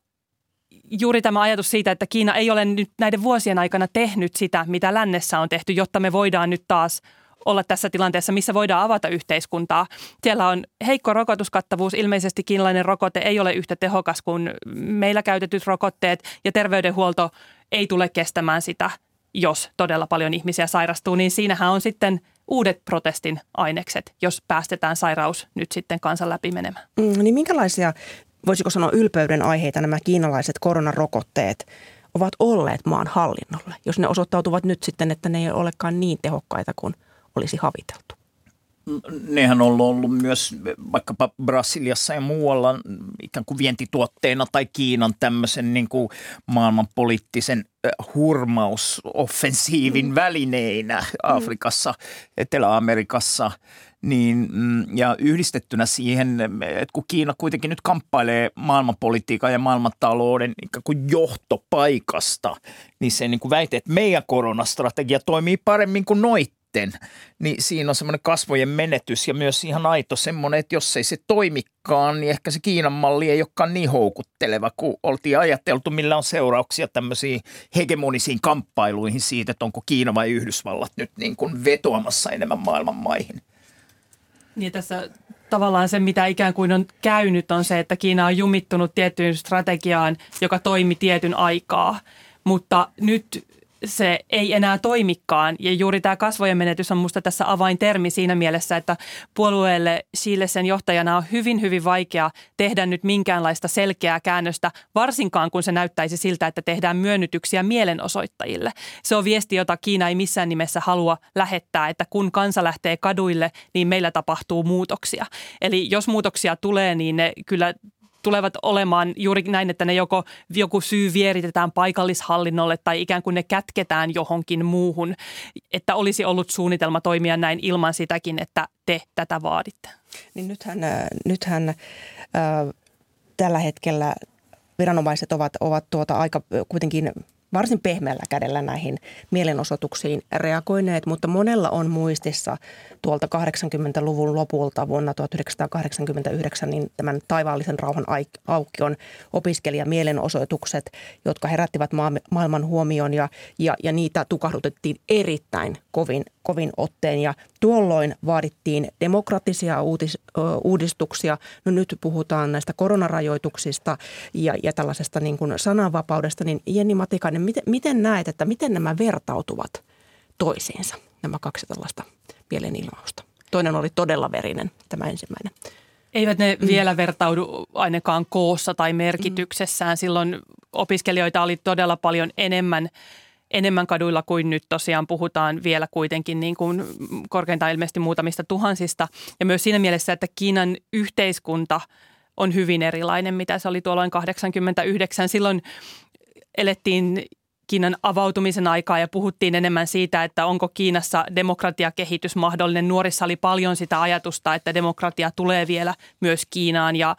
juuri tämä ajatus siitä, että Kiina ei ole nyt näiden vuosien aikana tehnyt sitä, mitä lännessä on tehty, jotta me voidaan nyt taas olla tässä tilanteessa, missä voidaan avata yhteiskuntaa. Siellä on heikko rokotuskattavuus. Ilmeisesti kiinalainen rokote ei ole yhtä tehokas kuin meillä käytetyt rokotteet ja terveydenhuolto ei tule kestämään sitä, jos todella paljon ihmisiä sairastuu. Niin siinähän on sitten uudet protestin ainekset, jos päästetään sairaus nyt sitten kansan läpi menemään. Mm, niin minkälaisia voisiko sanoa ylpeyden aiheita nämä kiinalaiset koronarokotteet ovat olleet maan hallinnolle, jos ne osoittautuvat nyt sitten, että ne ei olekaan niin tehokkaita kuin olisi haviteltu? nehän on ollut myös vaikkapa Brasiliassa ja muualla ikään kuin vientituotteena tai Kiinan tämmöisen niin kuin maailmanpoliittisen hurmausoffensiivin mm. välineinä mm. Afrikassa, Etelä-Amerikassa. Niin, mm, ja yhdistettynä siihen, että kun Kiina kuitenkin nyt kamppailee maailmanpolitiikan ja maailmantalouden ikään kuin johtopaikasta, niin se niin kuin väite, että meidän koronastrategia toimii paremmin kuin noit niin siinä on semmoinen kasvojen menetys ja myös ihan aito semmoinen, että jos ei se toimikaan, niin ehkä se Kiinan malli ei olekaan niin houkutteleva, kuin oltiin ajateltu, millä on seurauksia tämmöisiin hegemonisiin kamppailuihin siitä, että onko Kiina vai Yhdysvallat nyt niin kuin vetoamassa enemmän maailman maihin. Niin tässä tavallaan se, mitä ikään kuin on käynyt, on se, että Kiina on jumittunut tiettyyn strategiaan, joka toimi tietyn aikaa. Mutta nyt se ei enää toimikaan. Ja juuri tämä kasvojen menetys on minusta tässä avaintermi siinä mielessä, että puolueelle Chile sen johtajana on hyvin, hyvin vaikea tehdä nyt minkäänlaista selkeää käännöstä, varsinkaan kun se näyttäisi siltä, että tehdään myönnytyksiä mielenosoittajille. Se on viesti, jota Kiina ei missään nimessä halua lähettää, että kun kansa lähtee kaduille, niin meillä tapahtuu muutoksia. Eli jos muutoksia tulee, niin ne kyllä tulevat olemaan juuri näin, että ne joko joku syy vieritetään paikallishallinnolle tai ikään kuin ne kätketään johonkin muuhun, että olisi ollut suunnitelma toimia näin ilman sitäkin, että te tätä vaaditte. Niin nythän, äh, nythän äh, tällä hetkellä viranomaiset ovat, ovat tuota aika kuitenkin varsin pehmeällä kädellä näihin mielenosoituksiin reagoineet, mutta monella on muistissa tuolta 80-luvun lopulta vuonna 1989 niin tämän taivaallisen rauhan aukion opiskelijamielenosoitukset, jotka herättivät maailman huomion ja, ja, ja niitä tukahdutettiin erittäin kovin, kovin otteen ja tuolloin vaadittiin demokratisia uutis, uudistuksia. No nyt puhutaan näistä koronarajoituksista ja, ja tällaisesta niin kuin sananvapaudesta, niin Jenni Matikainen, miten, miten näet, että miten nämä vertautuvat toisiinsa, nämä kaksi tällaista mielenilmausta? Toinen oli todella verinen, tämä ensimmäinen. Eivät ne mm. vielä vertaudu ainakaan koossa tai merkityksessään. Silloin opiskelijoita oli todella paljon enemmän enemmän kaduilla kuin nyt tosiaan puhutaan vielä kuitenkin niin kuin korkeintaan ilmeisesti muutamista tuhansista. Ja myös siinä mielessä, että Kiinan yhteiskunta on hyvin erilainen, mitä se oli tuolloin 89. Silloin elettiin Kiinan avautumisen aikaa ja puhuttiin enemmän siitä, että onko Kiinassa demokratiakehitys mahdollinen. Nuorissa oli paljon sitä ajatusta, että demokratia tulee vielä myös Kiinaan ja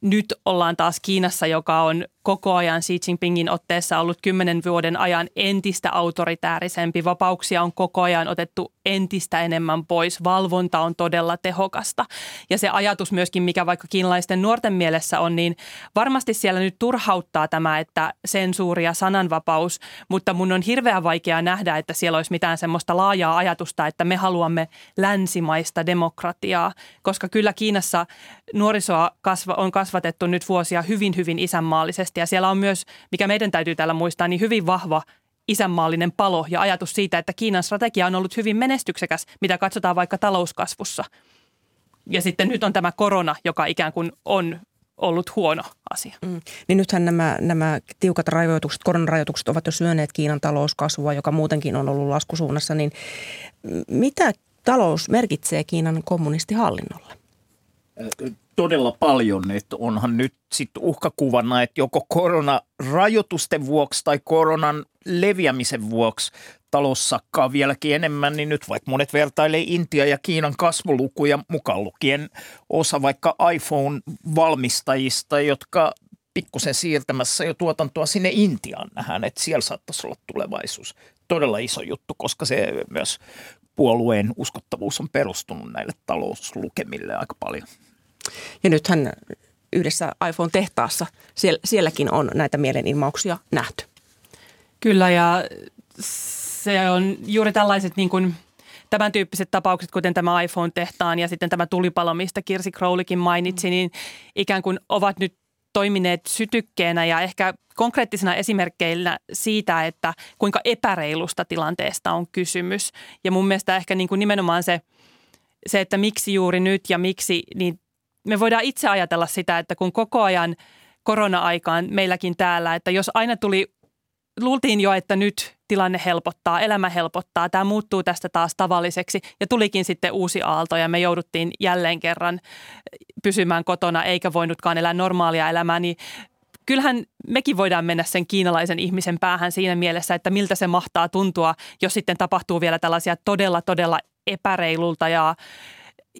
nyt ollaan taas Kiinassa, joka on koko ajan Xi Jinpingin otteessa ollut kymmenen vuoden ajan entistä autoritäärisempi. Vapauksia on koko ajan otettu entistä enemmän pois. Valvonta on todella tehokasta. Ja se ajatus myöskin, mikä vaikka kiinalaisten nuorten mielessä on, niin varmasti siellä nyt turhauttaa tämä, että sensuuri ja sananvapaus, mutta mun on hirveän vaikea nähdä, että siellä olisi mitään semmoista laajaa ajatusta, että me haluamme länsimaista demokratiaa, koska kyllä Kiinassa nuorisoa kasva, on kasvatettu nyt vuosia hyvin, hyvin isänmaallisesti ja siellä on myös, mikä meidän täytyy täällä muistaa, niin hyvin vahva isänmaallinen palo ja ajatus siitä, että Kiinan strategia on ollut hyvin menestyksekäs, mitä katsotaan vaikka talouskasvussa. Ja sitten nyt on tämä korona, joka ikään kuin on ollut huono asia. Mm. Niin nythän nämä, nämä tiukat rajoitukset, koronarajoitukset ovat jo syöneet Kiinan talouskasvua, joka muutenkin on ollut laskusuunnassa. Niin mitä talous merkitsee Kiinan kommunistihallinnolle? Todella paljon, että onhan nyt sitten uhkakuvana, että joko koronarajoitusten vuoksi tai koronan leviämisen vuoksi talous vieläkin enemmän, niin nyt vaikka monet vertailee Intia ja Kiinan kasvulukuja mukaan lukien osa vaikka iPhone-valmistajista, jotka pikkusen siirtämässä jo tuotantoa sinne Intiaan nähdään, että siellä saattaisi olla tulevaisuus. Todella iso juttu, koska se myös puolueen uskottavuus on perustunut näille talouslukemille aika paljon. Ja nythän yhdessä iPhone-tehtaassa sielläkin on näitä mielenilmauksia nähty. Kyllä ja se on juuri tällaiset niin kuin tämän tyyppiset tapaukset, kuten tämä iPhone-tehtaan ja sitten tämä tulipalo, mistä Kirsi Crowleykin mainitsi, mm. niin ikään kuin ovat nyt toimineet sytykkeenä ja ehkä konkreettisena esimerkkeillä siitä, että kuinka epäreilusta tilanteesta on kysymys. Ja mun mielestä ehkä niin kuin nimenomaan se, se, että miksi juuri nyt ja miksi, niin me voidaan itse ajatella sitä, että kun koko ajan korona-aikaan meilläkin täällä, että jos aina tuli luultiin jo, että nyt tilanne helpottaa, elämä helpottaa, tämä muuttuu tästä taas tavalliseksi ja tulikin sitten uusi aalto ja me jouduttiin jälleen kerran pysymään kotona eikä voinutkaan elää normaalia elämää, niin kyllähän mekin voidaan mennä sen kiinalaisen ihmisen päähän siinä mielessä, että miltä se mahtaa tuntua, jos sitten tapahtuu vielä tällaisia todella, todella epäreilulta ja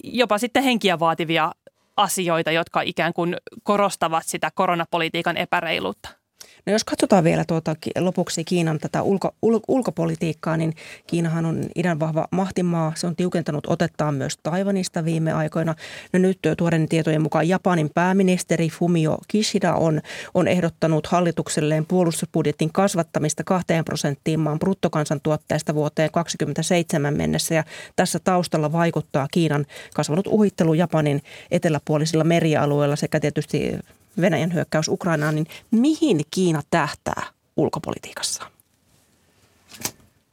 jopa sitten henkiä vaativia asioita, jotka ikään kuin korostavat sitä koronapolitiikan epäreiluutta. No jos katsotaan vielä tuota, lopuksi Kiinan tätä ulko, ul, ulkopolitiikkaa, niin Kiinahan on idän vahva mahtimaa. Se on tiukentanut otettaan myös Taivanista viime aikoina. No nyt tuoreiden tietojen mukaan Japanin pääministeri Fumio Kishida on, on ehdottanut hallitukselleen puolustusbudjetin kasvattamista kahteen prosenttiin maan bruttokansantuotteesta vuoteen 2027 mennessä. Ja tässä taustalla vaikuttaa Kiinan kasvanut uhittelu Japanin eteläpuolisilla merialueilla sekä tietysti Venäjän hyökkäys Ukrainaan, niin mihin Kiina tähtää ulkopolitiikassa?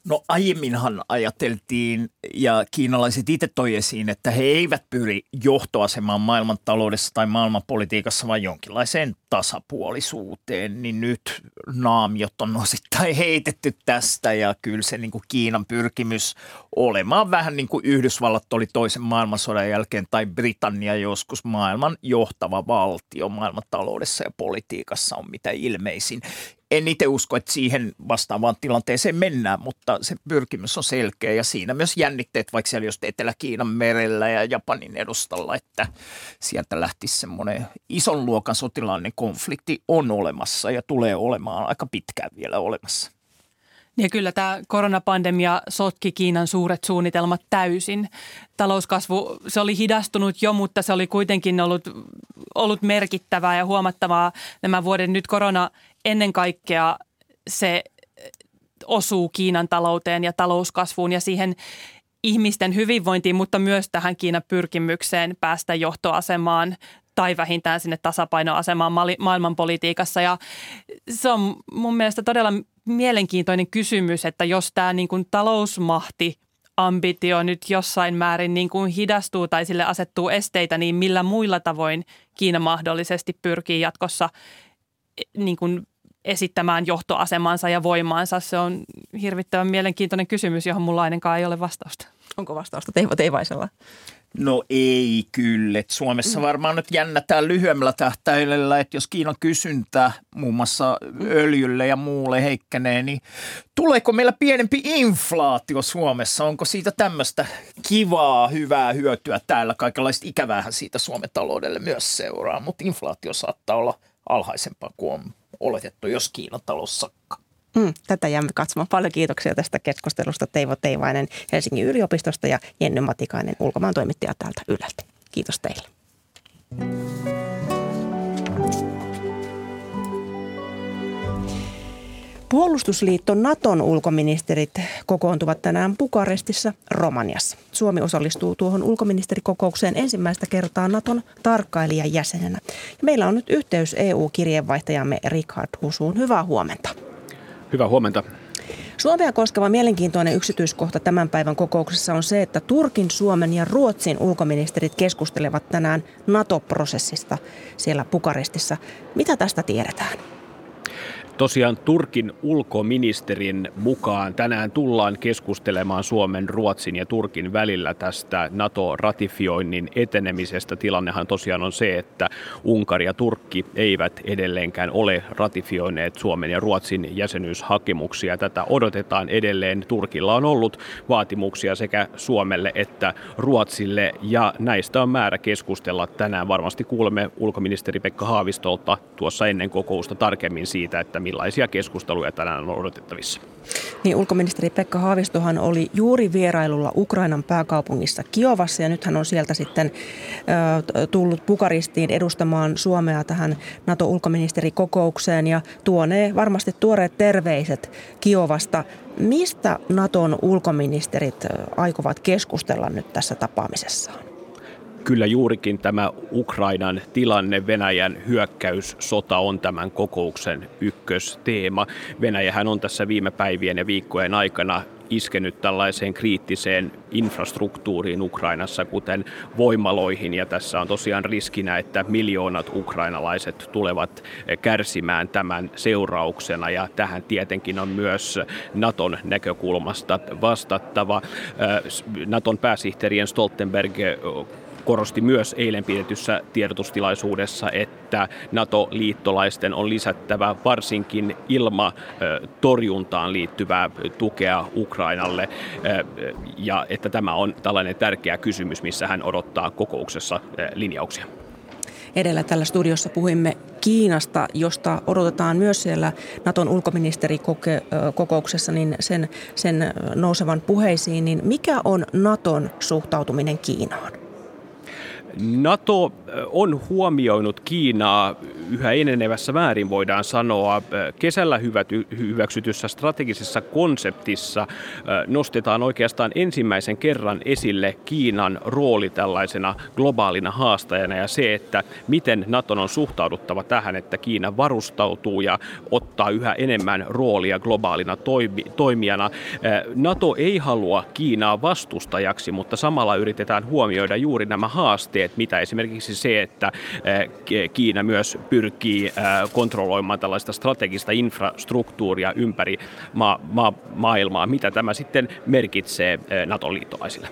No aiemminhan ajateltiin, ja kiinalaiset itse toi esiin, että he eivät pyri johtoasemaan maailmantaloudessa tai maailmanpolitiikassa, vaan jonkinlaiseen tasapuolisuuteen. Niin nyt naamiot on osittain heitetty tästä, ja kyllä se niin kuin Kiinan pyrkimys olemaan vähän niin kuin Yhdysvallat oli toisen maailmansodan jälkeen, tai Britannia joskus maailman johtava valtio maailmantaloudessa ja politiikassa on mitä ilmeisin en itse usko, että siihen vastaavaan tilanteeseen mennään, mutta se pyrkimys on selkeä ja siinä myös jännitteet, vaikka siellä just Etelä-Kiinan merellä ja Japanin edustalla, että sieltä lähtisi semmoinen ison luokan sotilaallinen konflikti on olemassa ja tulee olemaan aika pitkään vielä olemassa. Ja kyllä tämä koronapandemia sotki Kiinan suuret suunnitelmat täysin. Talouskasvu, se oli hidastunut jo, mutta se oli kuitenkin ollut, ollut merkittävää ja huomattavaa nämä vuoden nyt korona ennen kaikkea se osuu Kiinan talouteen ja talouskasvuun ja siihen ihmisten hyvinvointiin, mutta myös tähän Kiinan pyrkimykseen päästä johtoasemaan tai vähintään sinne tasapainoasemaan maailmanpolitiikassa. Ja se on mun mielestä todella mielenkiintoinen kysymys, että jos tämä niin kuin talousmahti ambitio nyt jossain määrin niin kuin hidastuu tai sille asettuu esteitä, niin millä muilla tavoin Kiina mahdollisesti pyrkii jatkossa niin kuin esittämään johtoasemansa ja voimaansa? Se on hirvittävän mielenkiintoinen kysymys, johon mulla ainakaan ei ole vastausta. Onko vastausta Teivo Teivaisella? No ei kyllä. Et Suomessa varmaan nyt jännätään lyhyemmällä tähtäimellä, että jos Kiinan kysyntä muun muassa öljylle ja muulle heikkenee, niin tuleeko meillä pienempi inflaatio Suomessa? Onko siitä tämmöistä kivaa, hyvää hyötyä täällä? Kaikenlaista ikäväähän siitä Suomen taloudelle myös seuraa, mutta inflaatio saattaa olla alhaisempaa kuin on oletettu, jos Kiinan talous sakkaa. Mm, tätä jäämme katsomaan. Paljon kiitoksia tästä keskustelusta Teivo Teivainen Helsingin yliopistosta ja Jenny Matikainen ulkomaan toimittaja täältä Yleltä. Kiitos teille. Puolustusliitto Naton ulkoministerit kokoontuvat tänään Bukarestissa Romaniassa. Suomi osallistuu tuohon ulkoministerikokoukseen ensimmäistä kertaa Naton tarkkailijan jäsenenä. Meillä on nyt yhteys EU-kirjeenvaihtajamme Richard Husuun. Hyvää huomenta. Hyvää huomenta. Suomea koskeva mielenkiintoinen yksityiskohta tämän päivän kokouksessa on se, että Turkin, Suomen ja Ruotsin ulkoministerit keskustelevat tänään NATO-prosessista siellä Bukarestissa. Mitä tästä tiedetään? Tosiaan Turkin ulkoministerin mukaan tänään tullaan keskustelemaan Suomen, Ruotsin ja Turkin välillä tästä NATO-ratifioinnin etenemisestä. Tilannehan tosiaan on se, että Unkari ja Turkki eivät edelleenkään ole ratifioineet Suomen ja Ruotsin jäsenyyshakemuksia. Tätä odotetaan edelleen. Turkilla on ollut vaatimuksia sekä Suomelle että Ruotsille ja näistä on määrä keskustella tänään. Varmasti kuulemme ulkoministeri Pekka Haavistolta tuossa ennen kokousta tarkemmin siitä, että millaisia keskusteluja tänään on odotettavissa. Niin, ulkoministeri Pekka Haavistohan oli juuri vierailulla Ukrainan pääkaupungissa Kiovassa ja nyt hän on sieltä sitten ö, tullut Bukaristiin edustamaan Suomea tähän NATO-ulkoministerikokoukseen ja tuonee varmasti tuoreet terveiset Kiovasta. Mistä Naton ulkoministerit aikovat keskustella nyt tässä tapaamisessaan? Kyllä juurikin tämä Ukrainan tilanne, Venäjän hyökkäyssota on tämän kokouksen ykkösteema. Venäjähän on tässä viime päivien ja viikkojen aikana iskenyt tällaiseen kriittiseen infrastruktuuriin Ukrainassa, kuten voimaloihin. Ja tässä on tosiaan riskinä, että miljoonat ukrainalaiset tulevat kärsimään tämän seurauksena. Ja tähän tietenkin on myös Naton näkökulmasta vastattava. Naton pääsihteerien Stoltenberg korosti myös eilen pidetyssä tiedotustilaisuudessa, että NATO-liittolaisten on lisättävä varsinkin ilmatorjuntaan liittyvää tukea Ukrainalle ja että tämä on tällainen tärkeä kysymys, missä hän odottaa kokouksessa linjauksia. Edellä tällä studiossa puhuimme Kiinasta, josta odotetaan myös siellä Naton ulkoministerikokouksessa niin sen, sen nousevan puheisiin. Niin mikä on Naton suhtautuminen Kiinaan? NATO on huomioinut Kiinaa yhä enenevässä määrin, voidaan sanoa. Kesällä hyväksytyssä strategisessa konseptissa nostetaan oikeastaan ensimmäisen kerran esille Kiinan rooli tällaisena globaalina haastajana ja se, että miten Naton on suhtauduttava tähän, että Kiina varustautuu ja ottaa yhä enemmän roolia globaalina toimijana. NATO ei halua Kiinaa vastustajaksi, mutta samalla yritetään huomioida juuri nämä haasteet, mitä esimerkiksi se, että Kiina myös pyrkii kontrolloimaan tällaista strategista infrastruktuuria ympäri ma- ma- maailmaa. Mitä tämä sitten merkitsee NATO-liittolaisille?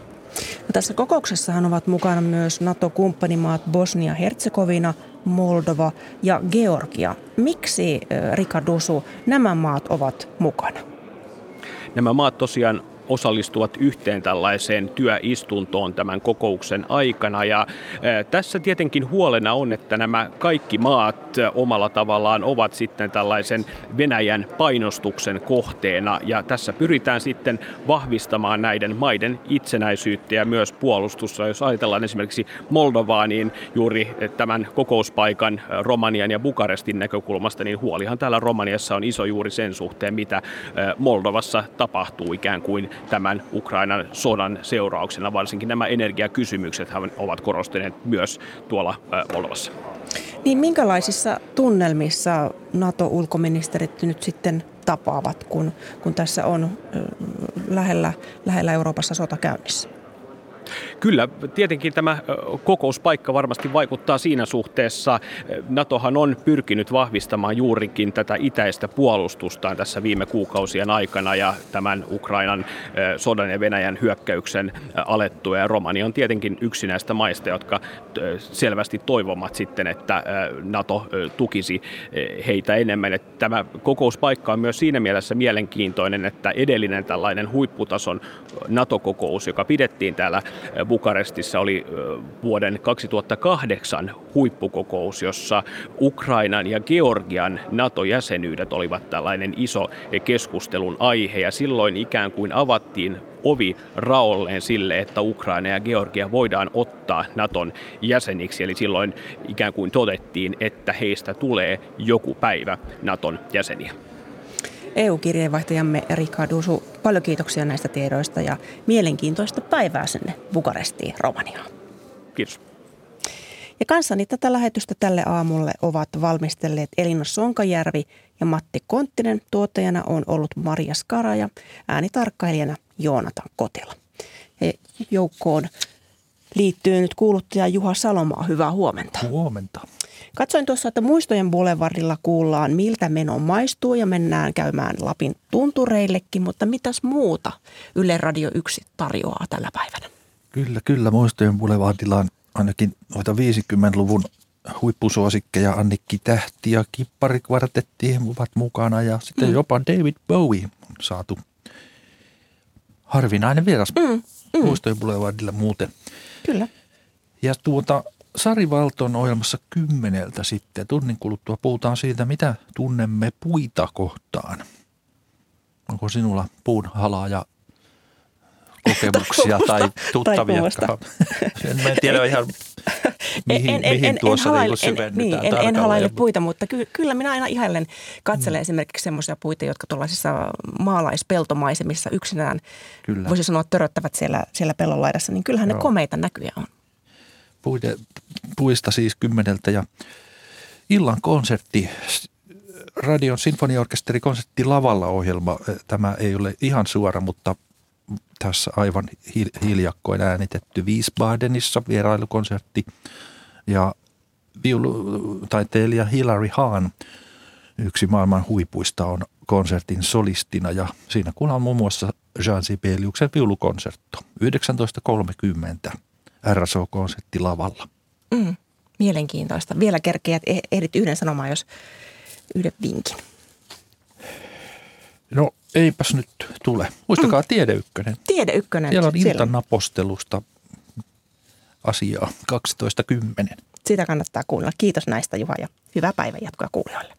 No tässä kokouksessahan ovat mukana myös NATO-kumppanimaat Bosnia-Herzegovina, Moldova ja Georgia. Miksi, Rika Dusu, nämä maat ovat mukana? Nämä maat tosiaan osallistuvat yhteen tällaiseen työistuntoon tämän kokouksen aikana. Ja tässä tietenkin huolena on, että nämä kaikki maat omalla tavallaan ovat sitten tällaisen Venäjän painostuksen kohteena. Ja tässä pyritään sitten vahvistamaan näiden maiden itsenäisyyttä ja myös puolustusta. Jos ajatellaan esimerkiksi Moldovaa, niin juuri tämän kokouspaikan Romanian ja Bukarestin näkökulmasta, niin huolihan täällä Romaniassa on iso juuri sen suhteen, mitä Moldovassa tapahtuu ikään kuin tämän Ukrainan sodan seurauksena. Varsinkin nämä energiakysymykset ovat korostuneet myös tuolla Moldovassa. Niin minkälaisissa tunnelmissa NATO-ulkoministerit nyt sitten tapaavat, kun, kun tässä on lähellä, lähellä Euroopassa sota käynnissä? Kyllä, tietenkin tämä kokouspaikka varmasti vaikuttaa siinä suhteessa. NATOhan on pyrkinyt vahvistamaan juurikin tätä itäistä puolustustaan tässä viime kuukausien aikana ja tämän Ukrainan sodan ja Venäjän hyökkäyksen alettua. Ja on tietenkin yksi näistä maista, jotka selvästi toivomat sitten, että NATO tukisi heitä enemmän. Tämä kokouspaikka on myös siinä mielessä mielenkiintoinen, että edellinen tällainen huipputason NATO-kokous, joka pidettiin täällä Bukarestissa oli vuoden 2008 huippukokous, jossa Ukrainan ja Georgian NATO-jäsenyydet olivat tällainen iso keskustelun aihe ja silloin ikään kuin avattiin ovi raolleen sille, että Ukraina ja Georgia voidaan ottaa Naton jäseniksi. Eli silloin ikään kuin todettiin, että heistä tulee joku päivä Naton jäseniä. EU-kirjeenvaihtajamme Rika Dusu, paljon kiitoksia näistä tiedoista ja mielenkiintoista päivää sinne Bukarestiin, Romaniaan. Kiitos. Ja kanssani tätä lähetystä tälle aamulle ovat valmistelleet Elina Sonkajärvi ja Matti Konttinen. Tuottajana on ollut Maria Skara ja äänitarkkailijana Joonatan Kotila. Ja joukkoon liittyy nyt kuuluttaja Juha Salomaa. Hyvää huomenta. Huomenta. Katsoin tuossa, että muistojen Boulevardilla kuullaan, miltä meno maistuu ja mennään käymään Lapin tuntureillekin, mutta mitäs muuta Yle Radio 1 tarjoaa tällä päivänä? Kyllä, kyllä. Muistojen Boulevardilla on ainakin noita 50-luvun huippusuosikkeja Annikki Tähti ja Kippari kvartetti ovat mukana ja sitten mm. jopa David Bowie on saatu harvinainen vieras mm, mm. Muistojen Boulevardilla muuten. Kyllä. Ja tuota, Sari Valton ohjelmassa kymmeneltä sitten tunnin kuluttua puhutaan siitä, mitä tunnemme puita kohtaan. Onko sinulla puun halaaja kokemuksia tai tuttavia? [laughs] en, en tiedä ihan mihin, en, en, mihin en, tuossa en, halaile, en, niin, en, en halaile puita, mutta ky, kyllä minä aina ihailen katselen mm. esimerkiksi semmoisia puita, jotka tuollaisissa maalaispeltomaisemissa yksinään, kyllä. voisi sanoa, töröttävät siellä, siellä pellon laidassa, niin kyllähän Joo. ne komeita näkyjä on puide, puista siis kymmeneltä ja illan konsertti Radion sinfoniaorkesteri konsertti lavalla ohjelma. Tämä ei ole ihan suora, mutta tässä aivan hiljakkoin äänitetty Wiesbadenissa vierailukonsertti. Ja viulutaiteilija Hilary Hahn, yksi maailman huipuista, on konsertin solistina ja siinä kuullaan muun muassa Jean Sibeliuksen viulukonsertto 19.30 RSO-konsertti lavalla. Mm, mielenkiintoista. Vielä kerkeät e- ehdit yhden sanomaan, jos yhden vinkin. No eipäs nyt tule. Muistakaa mm. Tiede Ykkönen. Tiede Ykkönen. Siellä on iltanapostelusta asiaa 12.10. Sitä kannattaa kuunnella. Kiitos näistä Juha ja hyvää päivänjatkoa kuulijoille.